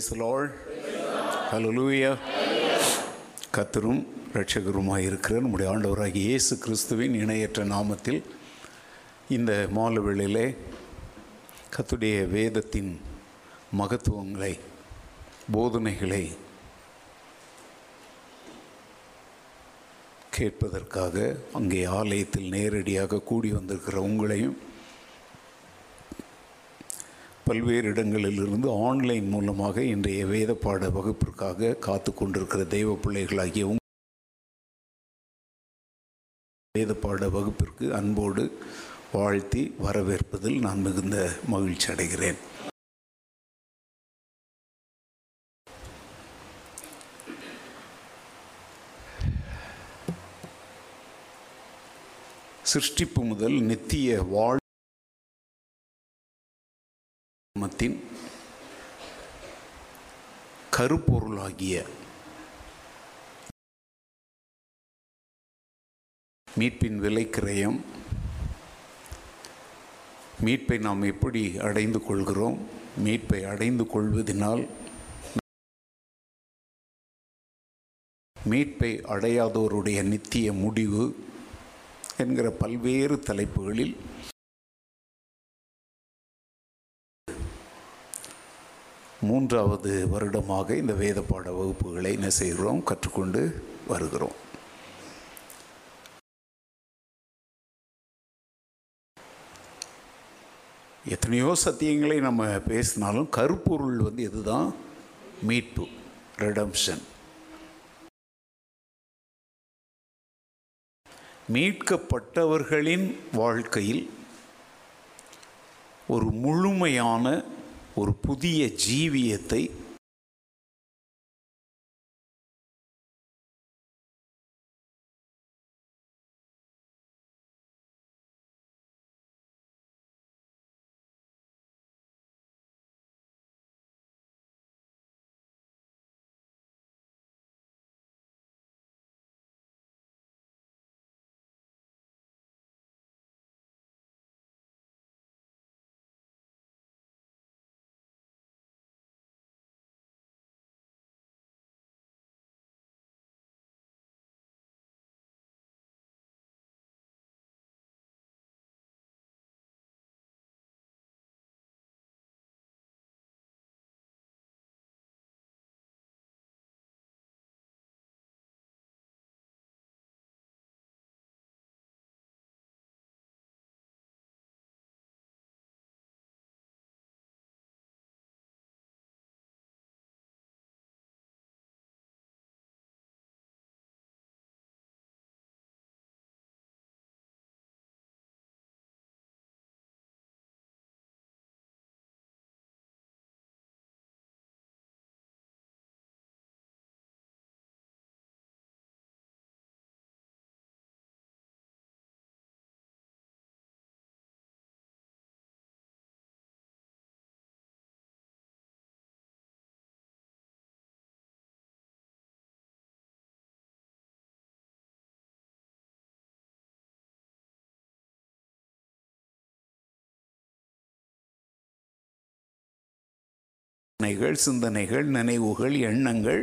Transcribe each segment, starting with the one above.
Price Lord hallelujah கத்தரும் ரட்சகருமாக இருக்கிற நம்முடைய ஆண்டவராகிய இயேசு கிறிஸ்துவின் இணையற்ற நாமத்தில் இந்த மாலை வேளையிலே கத்துடைய வேதத்தின் மகத்துவங்களை போதனைகளை கேட்பதற்காக அங்கே ஆலயத்தில் நேரடியாக கூடி வந்திருக்கிற உங்களையும் பல்வேறு இடங்களிலிருந்து ஆன்லைன் மூலமாக இன்றைய வேத பாட வகுப்பிற்காக காத்து கொண்டிருக்கிற தெய்வ பிள்ளைகளாகிய உங் வேத பாட வகுப்பிற்கு அன்போடு வாழ்த்தி வரவேற்பதில் நான் மிகுந்த மகிழ்ச்சி அடைகிறேன். சிருஷ்டிப்பு முதல் நித்திய வாழ் மத்தின் கருப்பொருளாகிய மீட்பின் விலைக்கிரயம் மீட்பை நாம் எப்படி அடைந்து கொள்கிறோம் மீட்பை அடைந்து கொள்வதனால் மீட்பை அடையாதோருடைய நித்திய முடிவு என்கிற பல்வேறு தலைப்புகளில் மூன்றாவது வருடமாக இந்த வேத பாட வகுப்புகளை என்ன செய்கிறோம் கற்றுக்கொண்டு வருகிறோம். எத்தனையோ சத்தியங்களை நம்ம பேசினாலும் கருப்பொருள் வந்து இதுதான் மீட்பு ரெடம்ஷன் மீட்கப்பட்டவர்களின் வாழ்க்கையில் ஒரு முழுமையான ஒரு புதிய ஜீவியத்தை சிந்தனைகள் சிந்தனைகள் நினைவுகள் எண்ணங்கள்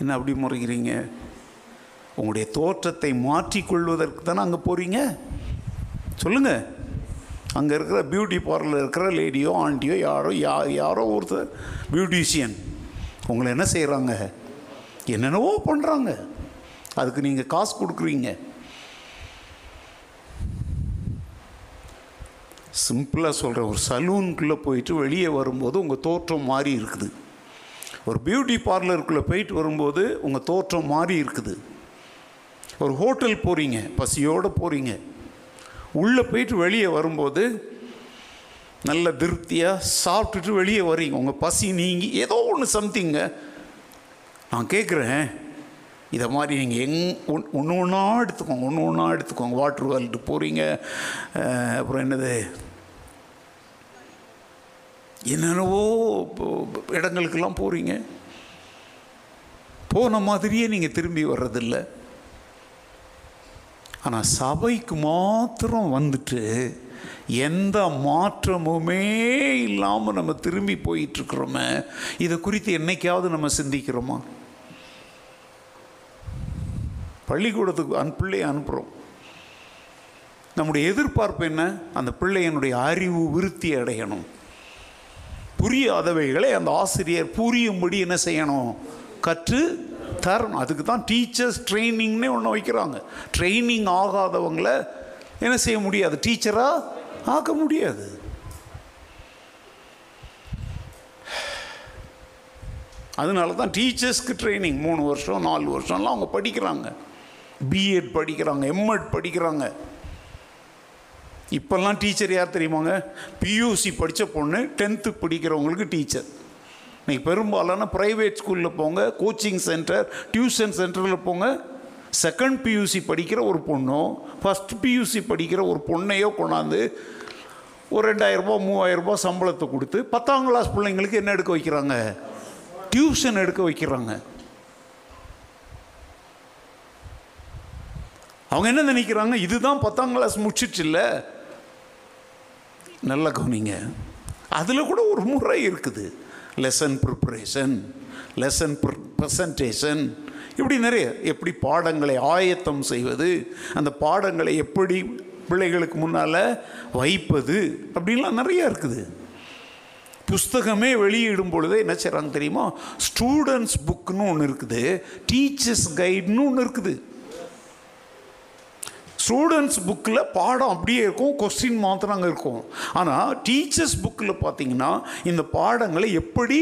என்ன அப்படி முறைகிறீங்க? உங்களுடைய தோற்றத்தை மாற்றிக்கொள்வதற்கு தானே அங்கே போகிறீங்க சொல்லுங்கள் அங்கே இருக்கிற பியூட்டி பார்லர் இருக்கிற லேடியோ ஆண்டியோ யாரோ யா யாரோ ஒருத்தர் பியூட்டிஷியன் உங்களை என்ன செய்கிறாங்க என்னென்னவோ பண்ணுறாங்க அதுக்கு நீங்கள் காசு கொடுக்குறீங்க. சிம்பிளாக சொல்கிற ஒரு சலூனுக்குள்ளே போயிட்டு வெளியே வரும்போது உங்கள் தோற்றம் மாறி இருக்குது. ஒரு பியூட்டி பார்லருக்குள்ளே போயிட்டு வரும்போது உங்கள் தோற்றம் மாறி இருக்குது. ஒரு ஹோட்டல் போகிறீங்க பசியோடு போகிறீங்க உள்ளே போயிட்டு வெளியே வரும்போது நல்ல திருப்தியாக சாப்பிட்டுட்டு வெளியே வரீங்க உங்கள் பசி நீங்கி ஏதோ ஒன்று சம்திங்க நான் கேட்குறேன் இதை மாதிரி நீங்கள் எங் ஒன் ஒன்று ஒன்றா எடுத்துக்கோங்க ஒன்று ஒன்றா எடுத்துக்கோங்க. வாட்ரு வேர்ல்டு போகிறீங்க அப்புறம் என்னது? என்னென்னவோ இப்போ இடங்களுக்கெல்லாம் போகிறீங்க போன மாதிரியே நீங்கள் திரும்பி வர்றதில்ல. ஆனால் சபைக்கு மாத்திரம் வந்துட்டு எந்த மாற்றமுமே இல்லாமல் நம்ம திரும்பி போயிட்டுருக்குறோமே. இதை குறித்து என்னைக்காவது நம்ம சிந்திக்கிறோமா? பள்ளிக்கூடத்துக்கு அன் பிள்ளையை அனுப்புகிறோம் நம்முடைய எதிர்பார்ப்பு என்ன? அந்த பிள்ளையனுடைய அறிவு விருத்தி அடையணும். புரியாதவைகளை அந்த ஆசிரியர் புரியும்படி என்ன செய்யணும்? கற்று தரணும். அதுக்கு தான் டீச்சர்ஸ் ட்ரைனிங்னே ஒன்று வைக்கிறாங்க. ட்ரைனிங் ஆகாதவங்கள என்ன செய்ய முடியாது? டீச்சராக ஆக்க முடியாது. அதனால தான் டீச்சர்ஸ்க்கு ட்ரைனிங் மூணு வருஷம் நாலு வருஷம்லாம் அவங்க படிக்கிறாங்க. பிஎட் படிக்கிறாங்க எம்எட் படிக்கிறாங்க. இப்போல்லாம் டீச்சர் யார் தெரியுமாங்க? பியூசி படித்த பொண்ணு டென்த்து படிக்கிறவங்களுக்கு டீச்சர் இன்னைக்கு பெரும்பாலான ப்ரைவேட் ஸ்கூலில் போங்க கோச்சிங் சென்டர் டியூஷன் சென்டரில் போங்க. செகண்ட் பியூசி படிக்கிற ஒரு பொண்ணோ ஃபஸ்ட் பியூசி படிக்கிற ஒரு பொண்ணையோ கொண்டாந்து ஒரு ரெண்டாயிரரூபா மூவாயிரரூபா சம்பளத்தை கொடுத்து பத்தாம் கிளாஸ் பிள்ளைங்களுக்கு என்ன எடுக்க வைக்கிறாங்க? டியூஷன் எடுக்க வைக்கிறாங்க. அவங்க என்ன நினைக்கிறாங்க? இதுதான் பத்தாம் கிளாஸ் முடிச்சிட்டு இல்லை நல்ல கவனிங்க. அதில் கூட ஒரு முறை இருக்குது. லெசன் ப்ரிப்பரேஷன் லெசன் ப்ரெசன்டேஷன் இப்படி நிறைய எப்படி பாடங்களை ஆயத்தம் செய்வது அந்த பாடங்களை எப்படி பிள்ளைகளுக்கு முன்னால் வைப்பது அப்படின்லாம் நிறையா இருக்குது. புஸ்தகமே வெளியிடும் பொழுதே என்ன செய்கிறாங்க தெரியுமா? ஸ்டூடெண்ட்ஸ் புக்குன்னு ஒன்று இருக்குது. டீச்சர்ஸ் கைடுன்னு ஒன்று இருக்குது. ஸ்டூடெண்ட்ஸ் புக்கில் பாடம் அப்படியே இருக்கும் கொஸ்டின் மாத்திரம் அங்கே இருக்கும். ஆனால் டீச்சர்ஸ் புக்கில் பார்த்தீங்கன்னா இந்த பாடங்களை எப்படி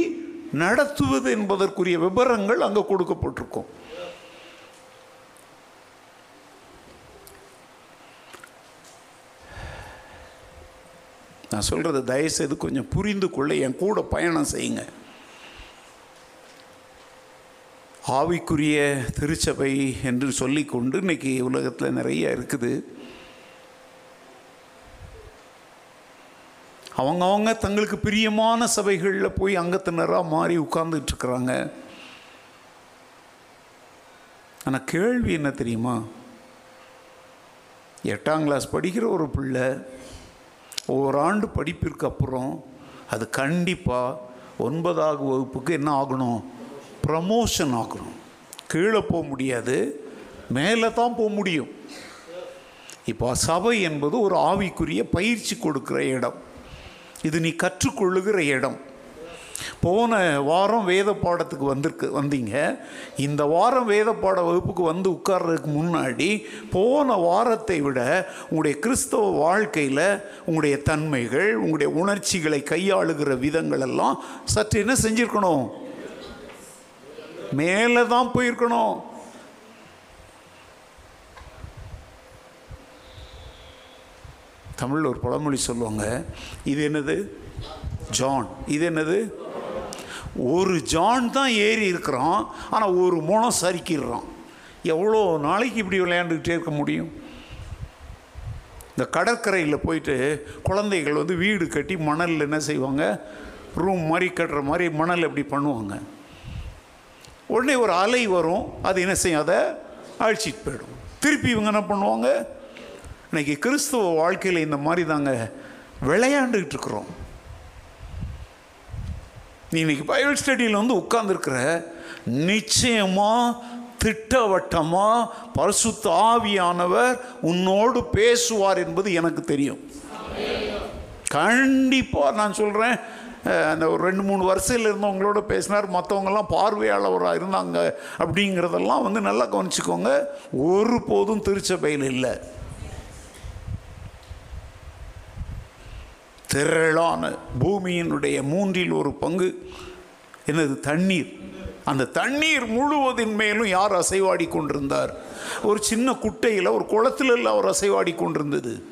நடத்துவது என்பதற்குரிய விவரங்கள் அங்கே கொடுக்கப்பட்டிருக்கும். நான் சொல்கிறத தயவுசெய்து கொஞ்சம் புரிந்து கொள்ள என் கூட பயணம் செய்யுங்க. ஆவிக்குரிய திருச்சபை என்று சொல்லிக்கொண்டு இன்றைக்கி உலகத்தில் நிறைய இருக்குது. அவங்க அவங்க தங்களுக்கு பிரியமான சபைகளில் போய் அங்கத்தினராக மாறி உட்கார்ந்துட்டு இருக்கிறாங்க ஆனால் கேள்வி என்ன தெரியுமா? எட்டாம் கிளாஸ் படிக்கிற ஒரு பிள்ளை ஒவ்வொரு ஆண்டு படிப்பிற்கு அப்புறம் அது கண்டிப்பாக ஒன்பதாவது வகுப்புக்கு என்ன ஆகணும்? ப்ரமோஷன் ஆகணும் கீழே போக முடியாது மேலே தான் போக முடியும். இப்போ சபை என்பது ஒரு ஆவிக்குரிய பயிற்சி கொடுக்குற இடம். இது நீ கற்றுக்கொள்ளுகிற இடம். போன வாரம் வேத பாடத்துக்கு வந்திருக்கு வந்தீங்க. இந்த வாரம் வேத பாட வகுப்புக்கு வந்து உட்கார்றதுக்கு முன்னாடி போன வாரத்தை விட உங்களுடைய கிறிஸ்தவ வாழ்க்கையில் உங்களுடைய தன்மைகள் உங்களுடைய உணர்ச்சிகளை கையாளுகிற விதங்கள் எல்லாம் சற்று என்ன செஞ்சுருக்கணும்? மேலே தான் போயிருக்கணும். தமிழில் ஒரு பழமொழி சொல்லுவாங்க. இது என்னது? ஜான். இது என்னது? ஒரு ஜான் தான் ஏறி இருக்கிறான் ஆனால் ஒரு முனம் சறுக்கிடுறான். எவ்வளோ நாளைக்கு இப்படி விளையாண்டுக்கிட்டே இருக்க முடியும்? இந்த கடற்கரையில் போயிட்டு குழந்தைகள் வந்து வீடு கட்டி மணலில் என்ன செய்வாங்க? ரூம் மாதிரி கட்டுற மாதிரி மணல் எப்படி பண்ணுவாங்க. உடனே ஒரு அலை வரும். அது என்ன செய்யும்? அதை அழிச்சிட்டு போயிடும். திருப்பி இவங்க என்ன பண்ணுவாங்க? இன்னைக்கு கிறிஸ்துவ வாழ்க்கையில் இந்த மாதிரி தாங்க விளையாண்டுக்கிட்டு இருக்கிறோம். நீ இன்னைக்கு பைபிள் ஸ்டடியில் வந்து உட்கார்ந்துருக்கிற நிச்சயமாக திட்டவட்டமாக பரிசுத்த ஆவியானவர் உன்னோடு பேசுவார் என்பது எனக்கு தெரியும். கண்டிப்பாக நான் சொல்கிறேன் அந்த ஒரு ரெண்டு மூணு வருஷத்தில் இருந்தவங்களோட பேசினார். மற்றவங்கெல்லாம் பார்வையாளவராக இருந்தாங்க அப்படிங்கிறதெல்லாம் வந்து நல்லா கவனிச்சுக்கோங்க. ஒருபோதும் திருச்சபையில் இல்லை. திரளான பூமியினுடைய மூன்றில் ஒரு பங்கு என்னது? தண்ணீர். அந்த தண்ணீர் முழுவதின் மேலும் யார் அசைவாடி கொண்டிருந்தார்? ஒரு சின்ன குட்டையில் ஒரு குளத்தில் அவர் அசைவாடி கொண்டிருந்தது.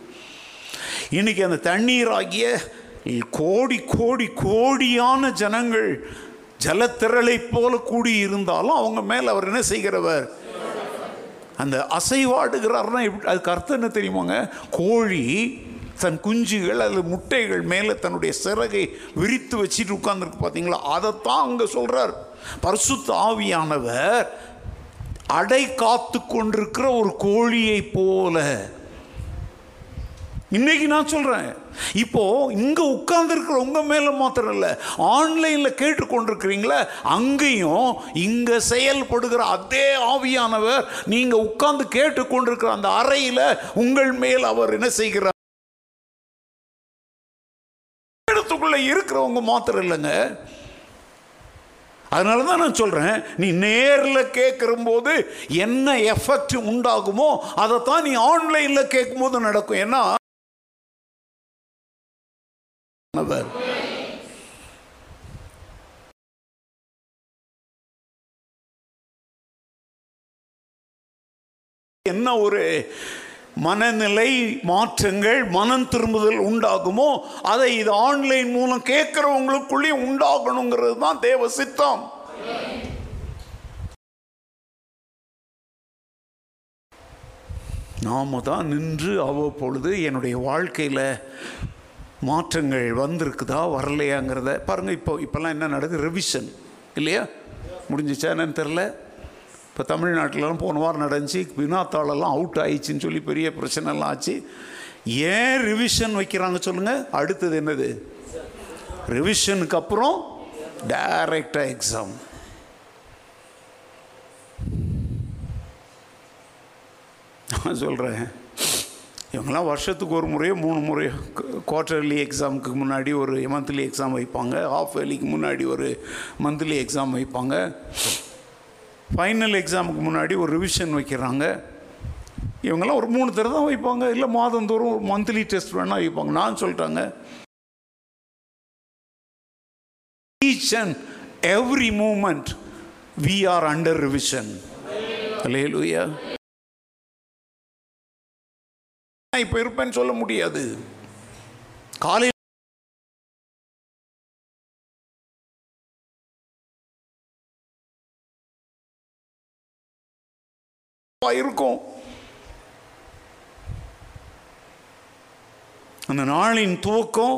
இன்னைக்கு அந்த தண்ணீர் ஆகிய கோடி கோடி கோடியான ஜனங்கள் ஜலத்திரளை போல கூடி இருந்தாலும் அவங்க மேல் அவர் என்ன செய்கிறவர்? அந்த அசைவாடுகிறார்னா எப்படி அதுக்கு அர்த்தம் என்ன தெரியுமாங்க? கோழி தன் குஞ்சுகள் அல்லது முட்டைகள் மேலே தன்னுடைய சிறகை விரித்து வச்சுட்டு உட்கார்ந்துருக்கு பார்த்தீங்களா? அதைத்தான் அங்கே சொல்கிறார் பரிசுத்த ஆவியானவர் அடை காத்து கொண்டிருக்கிற ஒரு கோழியை போல. இன்னைக்கு நான் சொல்கிறேன் இப்போது இங்கே உட்கார்ந்துருக்கிற உங்கள் மேலே மாத்திரம் இல்லை. ஆன்லைனில் கேட்டுக்கொண்டிருக்கிறீங்களே அங்கேயும் இங்கே செயல்படுகிற அதே ஆவியானவர் நீங்கள் உட்கார்ந்து கேட்டுக்கொண்டிருக்கிற அந்த அறையில் உங்கள் மேல் அவர் என்ன செய்கிறார்? இடத்துக்குள்ளே இருக்கிறவங்க மாத்திரம் இல்லைங்க. அதனால தான் நான் சொல்கிறேன் நீ நேரில் கேட்குறம்போது என்ன எஃபெக்ட் உண்டாகுமோ அதைத்தான் நீ ஆன்லைனில் கேட்கும்போது நடக்கும். ஏன்னா அவர் என்ன ஒரு மனநிலை மாற்றங்கள் மனம் திரும்புதல் உண்டாகுமோ அதை இது ஆன்லைன் மூலம் கேட்குறவங்களுக்குள்ளேயும் உண்டாகணுங்கிறது தான் தேவ சித்தம். நாம தான் நின்று அவ்வப்பொழுது என்னுடைய வாழ்க்கையில் மாற்றங்கள் வந்திருக்குதா வரலையாங்கிறத பாருங்கள் இப்போ இப்போல்லாம் என்ன நடக்குது? ரிவிஷன் இல்லையா? முடிஞ்சிச்சா என்னன்னு தெரில இப்போ தமிழ்நாட்டிலலாம் போன வாரம் நடந்துச்சு. வினாத்தாளெல்லாம் அவுட் ஆயிடுச்சின்னு சொல்லி பெரிய பிரச்சனைலாம் ஆச்சு. ஏன் ரிவிஷன் வைக்கிறாங்க சொல்லுங்கள் அடுத்தது என்னது? ரிவிஷனுக்கு அப்புறம் டைரக்டாக எக்ஸாம் நான் சொல்கிறேன் இவங்கெல்லாம் வருஷத்துக்கு ஒரு முறையோ மூணு முறையோ குவார்ட்டர்லி எக்ஸாமுக்கு முன்னாடி ஒரு மந்த்லி எக்ஸாம் வைப்பாங்க. ஹாஃப் இயர்லிக்கு முன்னாடி ஒரு மந்த்லி எக்ஸாம் வைப்பாங்க. ஃபைனல் எக்ஸாமுக்கு முன்னாடி ஒரு ரிவிஷன் வைக்கிறாங்க. இவங்கெல்லாம் ஒரு மூணு தடவை தான் வைப்பாங்க. இல்லை மாதந்தோறும் ஒரு மந்த்லி டெஸ்ட் வேணால் வைப்பாங்க. நான் சொல்லிட்டாங்க each and every moment we are under revision நான் இப்போ இருப்பேன்னு சொல்ல முடியாது. காலையில் இருக்கும். அந்த நாளின் துவக்கம்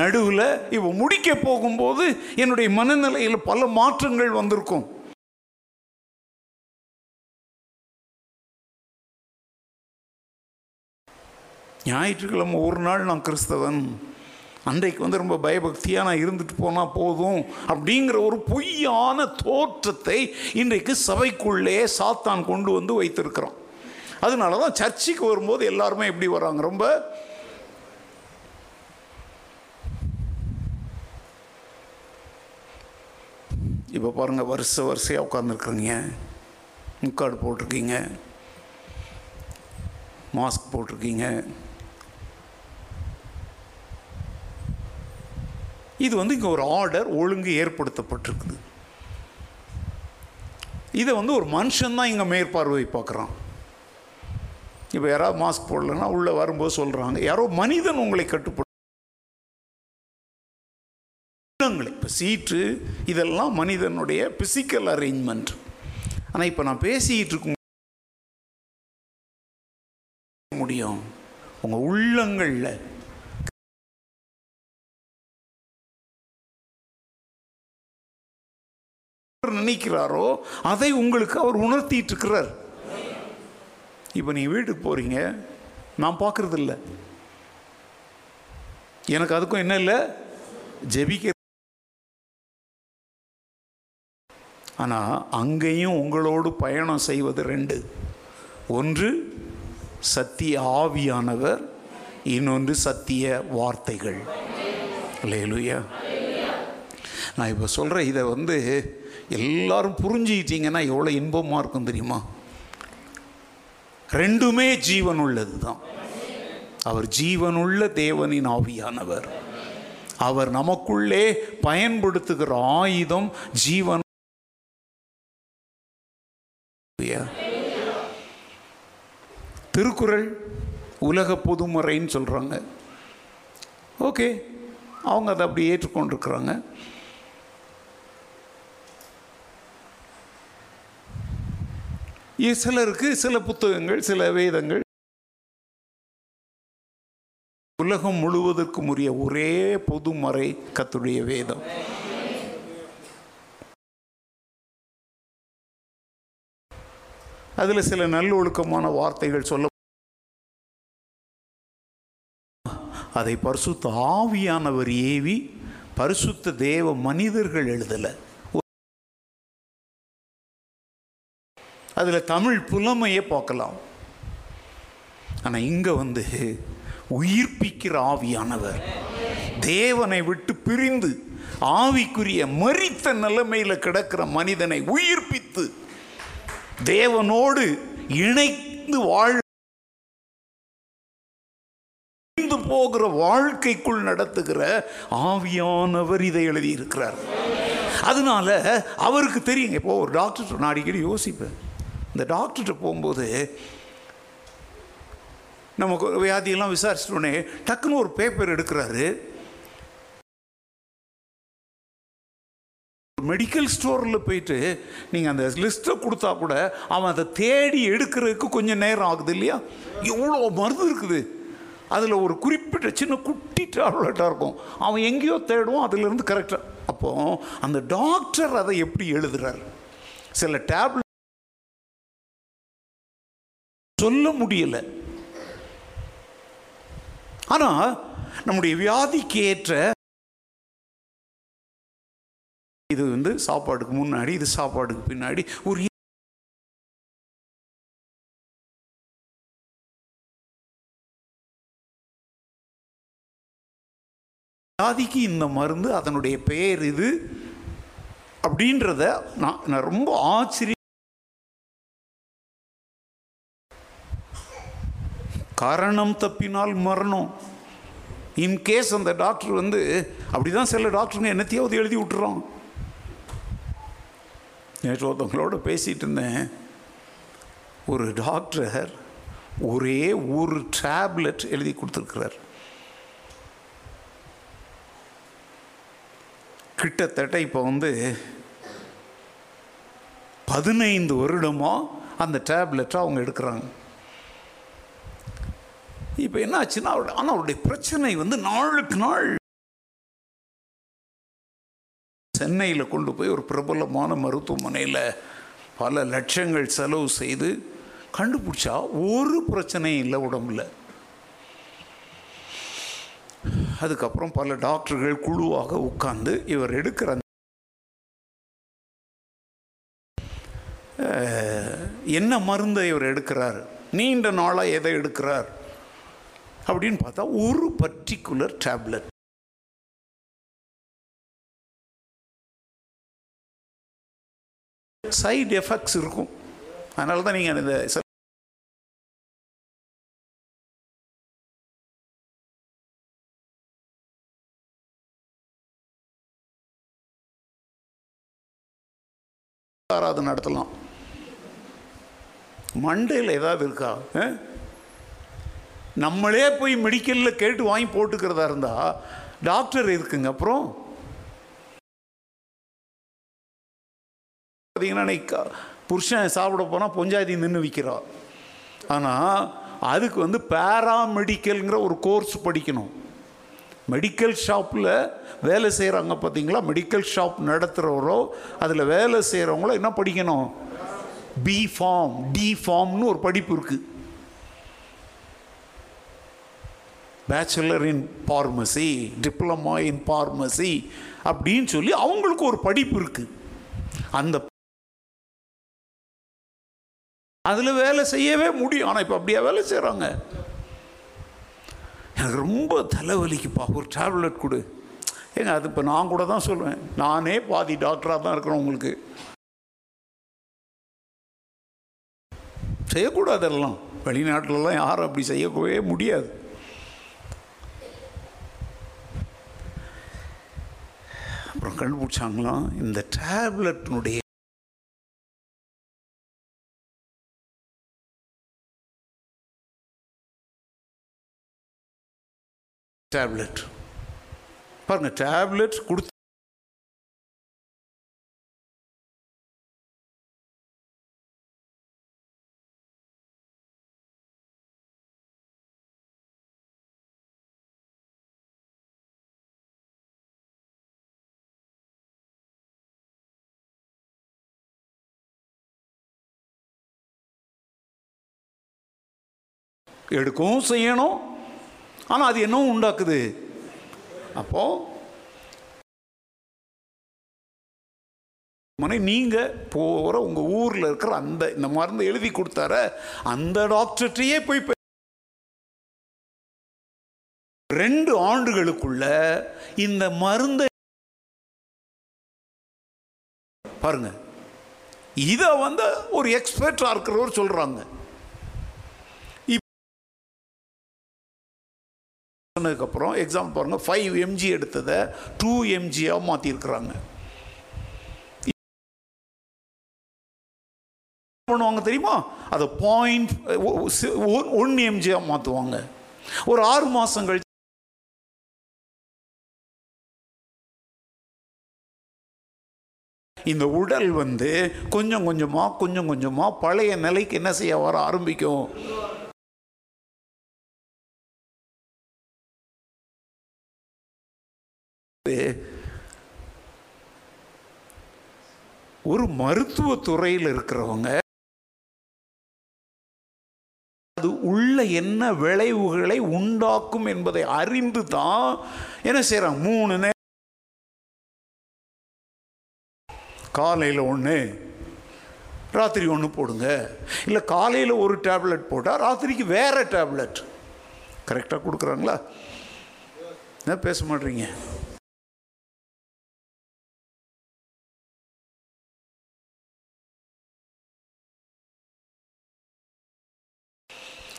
நடுவில் இப்போ முடிக்க போகும்போது என்னுடைய மனநிலையில் பல மாற்றங்கள் வந்திருக்கும். ஞாயிற்றுக்கிழமை ஒரு நாள் நான் கிறிஸ்தவன். அன்றைக்கு வந்து ரொம்ப பயபக்தியாக நான் இருந்துட்டு போனால் போதும் அப்படிங்கிற ஒரு பொய்யான தோற்றத்தை இன்றைக்கு சபைக்குள்ளே சாத்தான் கொண்டு வந்து வைத்திருக்கிறோம் அதனால தான் சர்ச்சுக்கு வரும்போது எல்லாருமே எப்படி வராங்க? ரொம்ப இப்போ பாருங்கள் வருஷ வரிசையாக உட்காந்துருக்குறீங்க முக்காடு போட்டிருக்கீங்க. மாஸ்க் போட்டிருக்கீங்க. இது வந்து இங்கே ஒரு ஆர்டர் ஒழுங்கு ஏற்படுத்தப்பட்டிருக்குது. இதை வந்து ஒரு மனுஷன் தான் இங்கே மேற்பார்வை பார்க்குறான். இப்போ யாராவது மாஸ்க் போடலைன்னா உள்ளே வரும்போது சொல்கிறாங்க யாரோ மனிதன் உங்களை கட்டுப்படு இப்போ சீட்டு இதெல்லாம் மனிதனுடைய பிசிக்கல் அரேஞ்ச்மெண்ட் ஆனால் இப்போ நான் பேசிக்கிட்டு இருக்கும் முடியும். உங்கள் உள்ளங்களில் நினைக்கிறாரோ அதை உங்களுக்கு அவர் உணர்த்திட்டு இருக்கிறார் இப்போ நீங்கள் வீட்டுக்கு போகிறீங்க நான் பார்க்கறது இல்லை எனக்கு அதுக்கும் என்ன இல்லை? ஜெபிக்க. ஆனால் அங்கேயும் உங்களோடு பயணம் செய்வது ரெண்டு. ஒன்று சத்திய ஆவியானவர் இன்னொன்று சத்திய வார்த்தைகள். இல்லையிலுயா நான் இப்போ சொல்கிறேன் இதை வந்து எல்லாரும் புரிஞ்சுக்கிட்டீங்கன்னா எவ்வளோ இன்பமாக இருக்கும் தெரியுமா? ரெண்டுமே ஜீவன் உள்ளது தான் அவர் ஜீவனுள்ள தேவனின் ஆவியானவர். அவர் நமக்குள்ளே பயன்படுத்துகிற ஆயுதம் ஜீவன். திருக்குறள் உலக பொதுமுறைன்னு சொல்கிறாங்க ஓகே அவங்க அதை அப்படி ஏற்றுக்கொண்டிருக்கிறாங்க. சிலருக்கு சில புத்தகங்கள் சில வேதங்கள். உலகம் முழுவதற்கும் உரிய ஒரே பொதுமறை கத்துடைய வேதம். அதில் சில நல்லொழுக்கமான வார்த்தைகள் சொல்ல அதை பரிசுத்த ஆவியானவர் ஏவி பரிசுத்த தேவ மனிதர்கள் எழுதலை. அதில் தமிழ் புலமையை பார்க்கலாம். ஆனால் இங்கே வந்து உயிர்ப்பிக்கிற ஆவியானவர். தேவனை விட்டு பிரிந்து ஆவிக்குரிய மரித்த நிலைமையில் கிடக்கிற மனிதனை உயிர்ப்பித்து தேவனோடு இணைந்து வாழ் போகிற வாழ்க்கைக்குள் நடத்துகிற ஆவியானவர் இதை எழுதியிருக்கிறார். அதனால அவருக்கு தெரியுங்க இப்போ ஒரு டாக்டர் நான் அடிக்கடி யோசிப்பேன். இந்த டாக்டர்கிட்ட போகும்போது நமக்கு வியாதியெல்லாம் விசாரிச்சிட்டோன்னே டக்குன்னு ஒரு பேப்பர் எடுக்கிறாரு. மெடிக்கல் ஸ்டோரில் போயிட்டு நீங்கள் அந்த லிஸ்ட்டை கொடுத்தா கூட அவன் அதை தேடி எடுக்கிறதுக்கு கொஞ்சம் நேரம் ஆகுது இல்லையா? எவ்வளோ மருந்து இருக்குது. அதில் ஒரு குறிப்பிட்ட சின்ன குட்டி டேப்லெட்டாக இருக்கும். அவன் எங்கேயோ தேடுவோம் அதிலிருந்து கரெக்டாக அப்போது அந்த டாக்டர் அதை எப்படி எழுதுறார்? சில டேப்லெட் சொல்ல முடியலை. ஆனால் நம்முடைய வியாதிக்கு ஏற்ற இது வந்து சாப்பாடுக்கு முன்னாடி இது சாப்பாடுக்கு பின்னாடி ஒரு வியாதிக்கு இந்த மருந்து அதனுடைய பெயர் இது அப்படின்றத நான் நான் ரொம்ப ஆச்சரிய காரணம் தப்பினால் மரணம். இன்கேஸ் அந்த டாக்டர் வந்து அப்படிதான் சில டாக்டருங்க என்னத்தையாவது எழுதி விட்டுறோம் நேற்று ஒருத்தவங்களோட பேசிகிட்டு இருந்தேன். ஒரு டாக்டர் ஒரே ஒரு டேப்லெட் எழுதி கொடுத்துருக்கிறார். கிட்டத்தட்ட இப்போ வந்து பதினைந்து வருடமாக அந்த டேப்லெட்டை அவங்க எடுக்கிறாங்க. இப்போ என்ன ஆச்சுன்னா அவருடைய ஆனால் அவருடைய பிரச்சனை வந்து நாளுக்கு நாள் சென்னையில் கொண்டு போய் ஒரு பிரபலமான மருத்துவமனையில் பல லட்சங்கள் செலவு செய்து கண்டுபிடிச்சா ஒரு பிரச்சனையும் இல்லை உடம்புல. அதுக்கப்புறம் பல டாக்டர்கள் குழுவாக உட்கார்ந்து இவர் எடுக்கிற அந்த என்ன மருந்தை இவர் எடுக்கிறார்? நீண்ட நாளாக எதை எடுக்கிறார்? அப்படின்னு பார்த்தா ஒரு பர்டிகுலர் டேப்லெட் சைடு எஃபெக்ட்ஸ் இருக்கும். அதனால தான் நீங்கள் இந்த சில ஆராதனை நடத்தலாம். மண்டையில் ஏதாவது இருக்கா? ஆ? நம்மளே போய் மெடிக்கலில் கேட்டு வாங்கி போட்டுக்கிறதா இருந்தால் டாக்டர் இருக்குங்க அப்புறம்? பார்த்தீங்கன்னா புருஷன் சாப்பிட போனால் பொஞ்சாதி நின்று விற்கிறா ஆனால் அதுக்கு வந்து பேராமெடிக்கல்ங்கிற ஒரு கோர்ஸ் படிக்கணும். மெடிக்கல் ஷாப்பில் வேலை செய்கிறாங்க பார்த்தீங்களா மெடிக்கல் ஷாப் நடத்துகிறவரோ அதில் வேலை செய்கிறவங்களோ என்ன படிக்கணும்? பி ஃபார்ம் டி ஃபார்ம்னு ஒரு படிப்பு இருக்குது bachelor in pharmacy diploma in pharmacy அப்படின்னு சொல்லி அவங்களுக்கு ஒரு படிப்பு இருக்குது அந்த அதில் வேலை செய்யவே முடியும். ஆனால் இப்போ அப்படியே வேலை செய்கிறாங்க எனக்கு ரொம்ப தலைவலிக்குப்பா. ஒரு டேப்லெட் கொடு. ஏங்க அது இப்போ நான் கூட தான் சொல்லுவேன் நானே பாதி டாக்டராக தான் இருக்கிறேன் உங்களுக்கு. செய்யக்கூடாது எல்லாம் வெளிநாட்டிலலாம் யாரும் அப்படி செய்யவே முடியாது. அப்புறம் கண்டுபிடிச்சாங்களாம் இந்த டேப்லெட்னுடைய டேப்லெட். பாருங்க டேப்லெட் கொடுத்து எடுக்கவும் செய்யணும். ஆனால் அது என்னவும் உண்டாக்குது. அப்போ மனை நீங்கள் போகிற உங்கள் ஊரில் இருக்கிற அந்த இந்த மருந்து எழுதி கொடுத்தார அந்த டாக்டர்கிட்டயே போய் ரெண்டு ஆண்டுகளுக்குள்ள இந்த மருந்தை பாருங்க. இதை வந்து ஒரு எக்ஸ்பர்ட்டாக இருக்கிறவர் சொல்கிறாங்க சொன்னதுக்கப்புறம் எக்ஸாம்பிள் பாருங்கள் ஃபைவ் எம்ஜி எடுத்ததை டூ எம்ஜியாக மாற்றிருக்கிறாங்க பண்ணுவாங்க தெரியுமா? அதை பாயிண்ட் ஒன் எம்ஜியாக மாற்றுவாங்க ஒரு ஆறு மாதம் கழிச்சு இந்த உடல் வந்து கொஞ்சம் கொஞ்சமாக கொஞ்சம் கொஞ்சமாக பழைய நிலைக்கு என்ன செய்ய வர ஆரம்பிக்கும் ஒரு மருத்துவ துறையில் இருக்கிறவங்க அது உள்ள என்ன விளைவுகளை உண்டாக்கும் என்பதை அறிந்து தான் என்ன செய்கிறாங்க மூணு நேரம் காலையில் ஒன்று ராத்திரி ஒன்று போடுங்க. இல்லை காலையில் ஒரு டேப்லெட் போட்டால் ராத்திரிக்கு வேறு டேப்லெட். கரெக்டாக கொடுக்குறாங்களா? என்ன பேச மாட்டீங்க?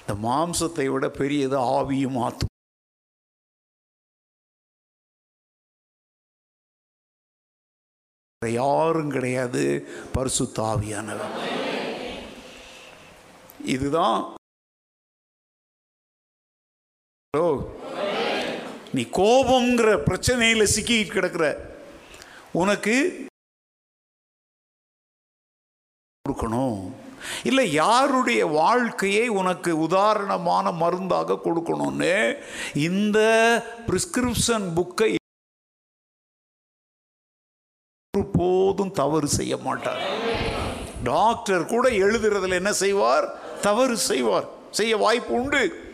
இந்த மாம்சத்தை விட பெரியது ஆவியும் ஆத்தும். யாரும் கிடையாது பரிசு ஆவியானவர். இதுதான். நீ கோபம்ங்கிற பிரச்சனையில் சிக்கிட்டு கிடக்குற. உனக்கு கொடுக்கணும். இல்லை யாருடைய வாழ்க்கையை உனக்கு உதாரணமான மருந்தாக கொடுக்கணும்னு இந்த பிரிஸ்கிரிப்ஷன் புக்கை போதும் தவறு செய்ய மாட்டார். டாக்டர் கூட எழுதுறதுல என்ன செய்வார்? தவறு செய்வார். செய்ய வாய்ப்பு உண்டு.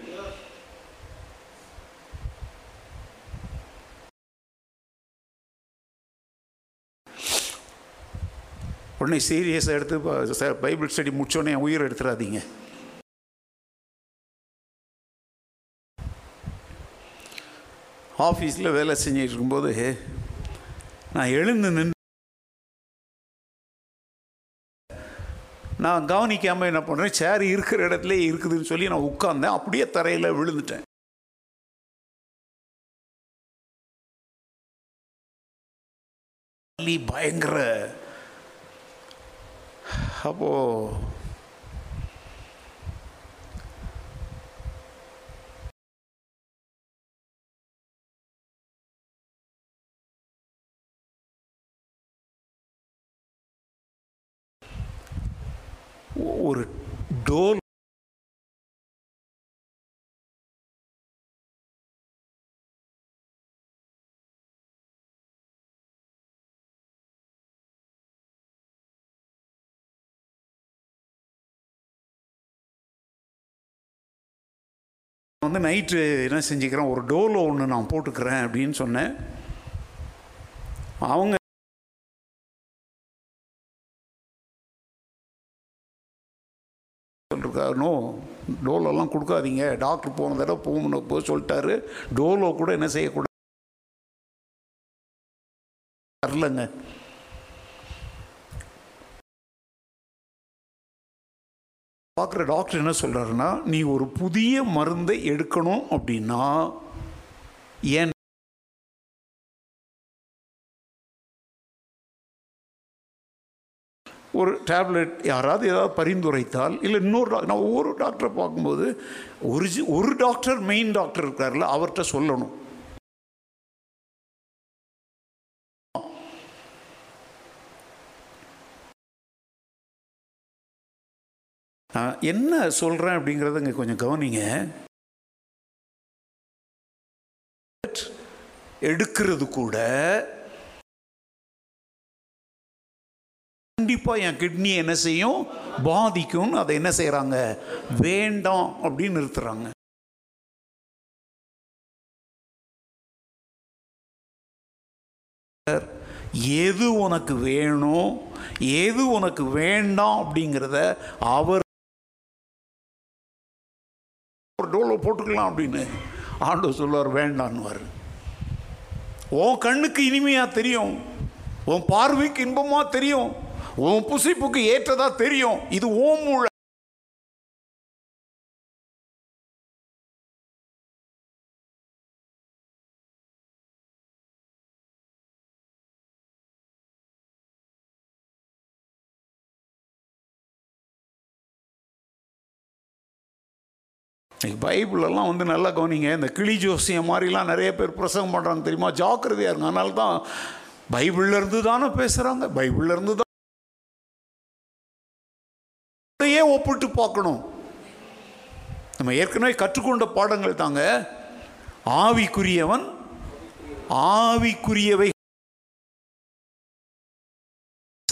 உடனே சீரியஸாக எடுத்து பைபிள் ஸ்டடி முடிச்சோடனே உயிர் எடுத்துடாதீங்க ஆஃபீஸில் வேலை செஞ்சுட்டு இருக்கும்போது நான் எழுந்து நின்று நான் கவனிக்காமல் என்ன பண்ணுறேன் சேர் இருக்கிற இடத்துல இருக்குதுன்னு சொல்லி நான் உட்காந்தேன் அப்படியே தரையில் விழுந்துட்டேன். பயங்கர அப்போ ஒரு டோல் வந்து நைட்டு என்ன செஞ்சுக்கிறேன் ஒரு டோலோ ஒன்று நான் போட்டுக்கிறேன் அப்படின்னு சொன்னேன். அவங்க சொல்லிருக்காருனோ டோலோலாம் கொடுக்காதீங்க. டாக்டர் போன தடவை போகணும் போக சொல்லிட்டாரு. டோலோ கூட என்ன செய்யக்கூடாது. வரலங்க. பார்க்குற டாக்டர் என்ன சொல்கிறாருன்னா நீ ஒரு புதிய மருந்தை எடுக்கணும் அப்படின்னா ஏன் ஒரு டேப்லெட் யாராவது ஏதாவது பரிந்துரைத்தால் இல்லை இன்னொரு டாக்டர் நான் ஒவ்வொரு டாக்டரை பார்க்கும்போது ஒரு ஒரு டாக்டர் மெயின் டாக்டர் இருக்கார்ல அவர்கிட்ட சொல்லணும். நான் என்ன சொல்கிறேன் அப்படிங்கிறத இங்கே கொஞ்சம் கவனிங்க. எடுக்கிறது கூட கண்டிப்பாக என் கிட்னி என்ன செய்யும்? பாதிக்கும்னு அதை என்ன செய்கிறாங்க வேண்டாம் அப்படின்னு நிறுத்துறாங்க. எது உனக்கு வேணும்? எது உனக்கு வேண்டாம் அப்படிங்கிறத அவர் டோலோ போட்டுக்கலாம் அப்படின்னு ஆண்டு சொல்லுவார் வேண்டான்னுவார். உன் கண்ணுக்கு இனிமையாக தெரியும் உன் பார்வைக்கு இன்பமாக தெரியும் உன் புசிப்புக்கு ஏற்றதா தெரியும். இது ஓம் மூளை பைபிளெல்லாம் வந்து நல்லா கவனிங்க. இந்த கிளி ஜோசியம் மாதிரிலாம் நிறைய பேர் பிரசங்கம் பண்ணுறாங்க தெரியுமா? ஜாக்கிரதையாக இருங்க. அதனால தான் பைபிள்ல இருந்து தானே பேசுகிறாங்க பைபிள்லேருந்து தான் ஒப்பிட்டு பார்க்கணும். நம்ம ஏற்கனவே கற்றுக்கொண்ட பாடங்கள் தாங்க. ஆவிக்குரியவன் ஆவிக்குரியவை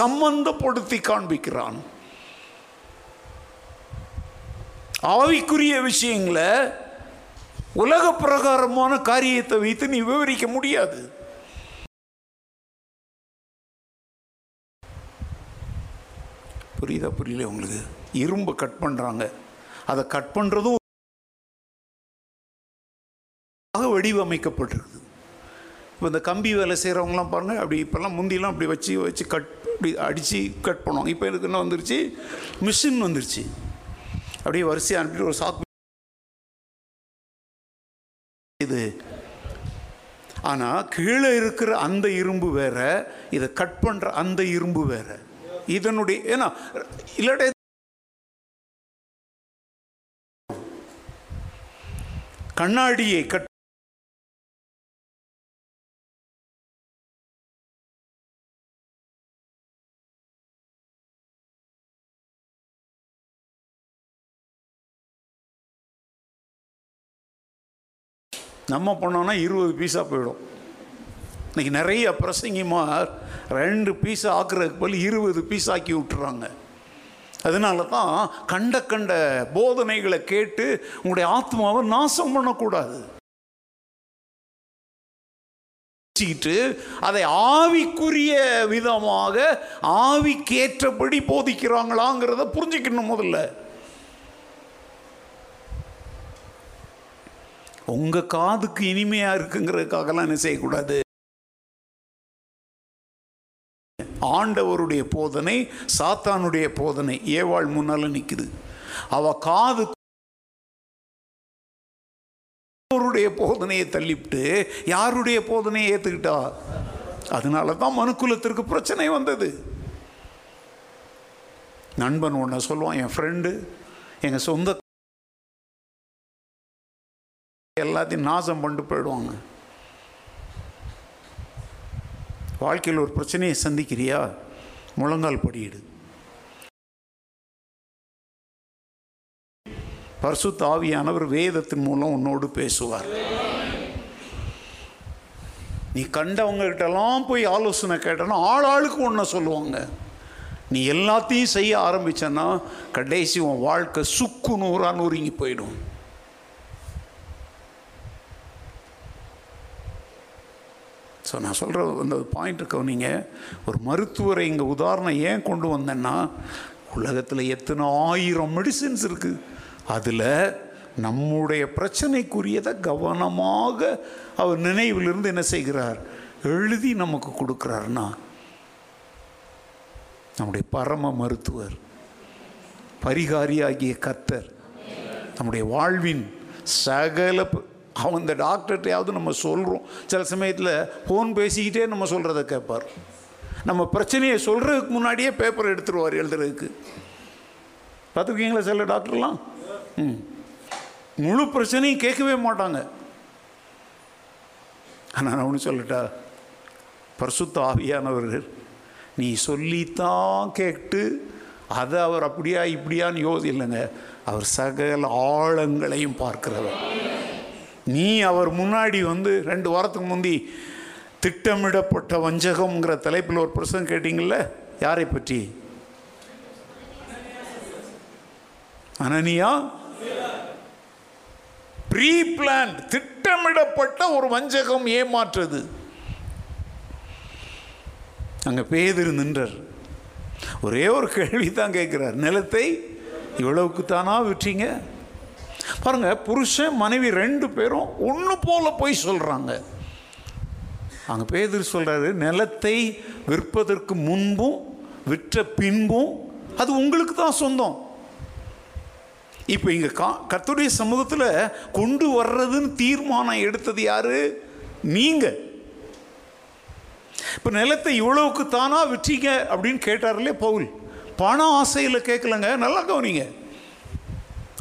சம்பந்தப்படுத்தி காண்பிக்கிறான். ஆவிக்குரிய விஷயங்களை உலக பிரகாரமான காரியத்தை வைத்து நீ விவரிக்க முடியாது. புரியுதா புரியல உங்களுக்கு? இரும்பு கட் பண்ணுறாங்க அதை கட் பண்ணுறதும் வடிவமைக்கப்பட்டிருக்குது. இப்போ இந்த கம்பி வேலை செய்கிறவங்களாம் பாருங்கள் அப்படி இப்போல்லாம் முந்திலாம் அப்படி வச்சு வச்சு கட் இப்படி அடித்து கட் பண்ணுவாங்க. இப்போ எனக்கு என்ன வந்துருச்சு? மிஷின் வந்துருச்சு. அப்படியே வரிசையாக அனுப்பிட்டு ஒரு சாக்கு இது. ஆனால் கீழே இருக்கிற அந்த இரும்பு வேற இதை கட் பண்ணுற அந்த இரும்பு வேற. இதனுடைய ஏன்னா இல்லாட்ட கண்ணாடியை கட் நம்ம பண்ணோன்னா இருபது பீஸாக போயிடும். இன்றைக்கி நிறைய பிரசங்கிமார் ரெண்டு பீஸ் ஆக்குறதுக்கு பதில் இருபது பீஸ் ஆக்கி விட்டுறாங்க. அதனால தான் கண்ட கண்ட போதனைகளை கேட்டு உங்களுடைய ஆத்மாவை நாசம் பண்ணக்கூடாது. வச்சுக்கிட்டு அதை ஆவிக்குரிய விதமாக ஆவிக்கேற்றபடி போதிக்கிறாங்களாங்கிறத புரிஞ்சுக்கணும் முதல்ல. உங்க காதுக்கு இனிமையா இருக்குங்கிறதுக்காகலாம் என்ன செய்யக்கூடாது? ஆண்டவருடைய போதனை சாத்தானுடைய போதனை ஏவாள் முன்னால் நிக்குது. அவ காது அவருடைய போதனையை தள்ளிவிட்டு யாருடைய போதனையை ஏத்துக்கிட்டா? அதனால தான் மனுக்குலத்திற்கு பிரச்சனை வந்தது. நண்பன் ஒன்று சொல்லுவான் என் ஃப்ரெண்டு எங்கள் சொந்த எல்லாத்தையும் நாசம் பண்ணிட்டு போயிடுவாங்க. வாழ்க்கையில் ஒரு பிரச்சனையை சந்திக்கிறியா? முழங்கால் படியிடு. பர்சு தாவியானவர் வேதத்தின் மூலம் உன்னோடு பேசுவார். நீ கண்டவங்க கிட்டலாம் போய் ஆலோசனை கேட்டனா ஆள் ஆளுக்கு ஒன்றை சொல்லுவாங்க. நீ எல்லாத்தையும் செய்ய ஆரம்பிச்சன்னா கடைசி உன் வாழ்க்கை சுக்கு நூறா நூறுங்கி போயிடும். ஸோ நான் சொல்கிற அந்த பாயிண்ட் கவனிங்க. ஒரு மருத்துவரை இங்கே உதாரணம் ஏன் கொண்டு வந்தேன்னா உலகத்தில் எத்தனை ஆயிரம் மெடிசின்ஸ் இருக்குது அதில் நம்முடைய பிரச்சனைக்குரியதை கவனமாக அவர் நினைவிலிருந்து என்ன செய்கிறார்? எழுதி நமக்கு கொடுக்குறாருன்னா நம்முடைய பரம மருத்துவர் பரிகாரியாகிய கர்த்தர் நம்முடைய வாழ்வின் சகல அவன் இந்த டாக்டர்கிட்டையாவது நம்ம சொல்கிறோம் சில சமயத்தில் ஃபோன் பேசிக்கிட்டே நம்ம சொல்கிறத கேட்பார். நம்ம பிரச்சனையை சொல்கிறதுக்கு முன்னாடியே பேப்பர் எடுத்துருவார் எழுதுறதுக்கு. பார்த்துருக்கீங்களா சில டாக்டர்லாம்? ம். முழு பிரச்சனையும் கேட்கவே மாட்டாங்க. ஆனால் நான் ஒன்று சொல்லட்டா பரிசுத்த ஆவியானவர்கள் நீ சொல்லித்தான் கேட்டு அதை அவர் அப்படியா இப்படியான்னு யோசி இல்லைங்க. அவர் சகல ஆழங்களையும் பார்க்கிறவர். நீ அவர் முன்னாடி வந்து ரெண்டு வாரத்துக்கு முந்தி திட்டமிடப்பட்ட வஞ்சகம்ங்கிற தலைப்பில் ஒரு பிரசங்கம் கேட்டிங்கள யாரை பற்றி? அனனியா? ப்ரீ பிளான் திட்டமிடப்பட்ட ஒரு வஞ்சகம் ஏமாற்றுது. அங்கே பேதிரு நின்றார். ஒரே ஒரு கேள்வி தான் கேட்குறார். நிலத்தை இவ்வளவுக்கு தானா விற்றீங்க? பாருங்க புருஷன் மனைவி ரெண்டு பேரும் ஒன்று போல போய் சொல்கிறாங்க அங்கே பேதர் சொல்கிறாரு நிலத்தை விற்பதற்கு முன்பும் விற்ற பின்பும் அது உங்களுக்கு தான் சொந்தம். இப்போ இங்கே கா கத்துடைய சமூகத்தில் கொண்டு வர்றதுன்னு தீர்மானம் எடுத்தது யாரு? நீங்கள் இப்போ நிலத்தை இவ்வளவுக்கு தானா விற்றீங்க அப்படின்னு கேட்டார்லே பவுல்? பண ஆசையில் கேட்கலங்க நல்லா கவனிங்க.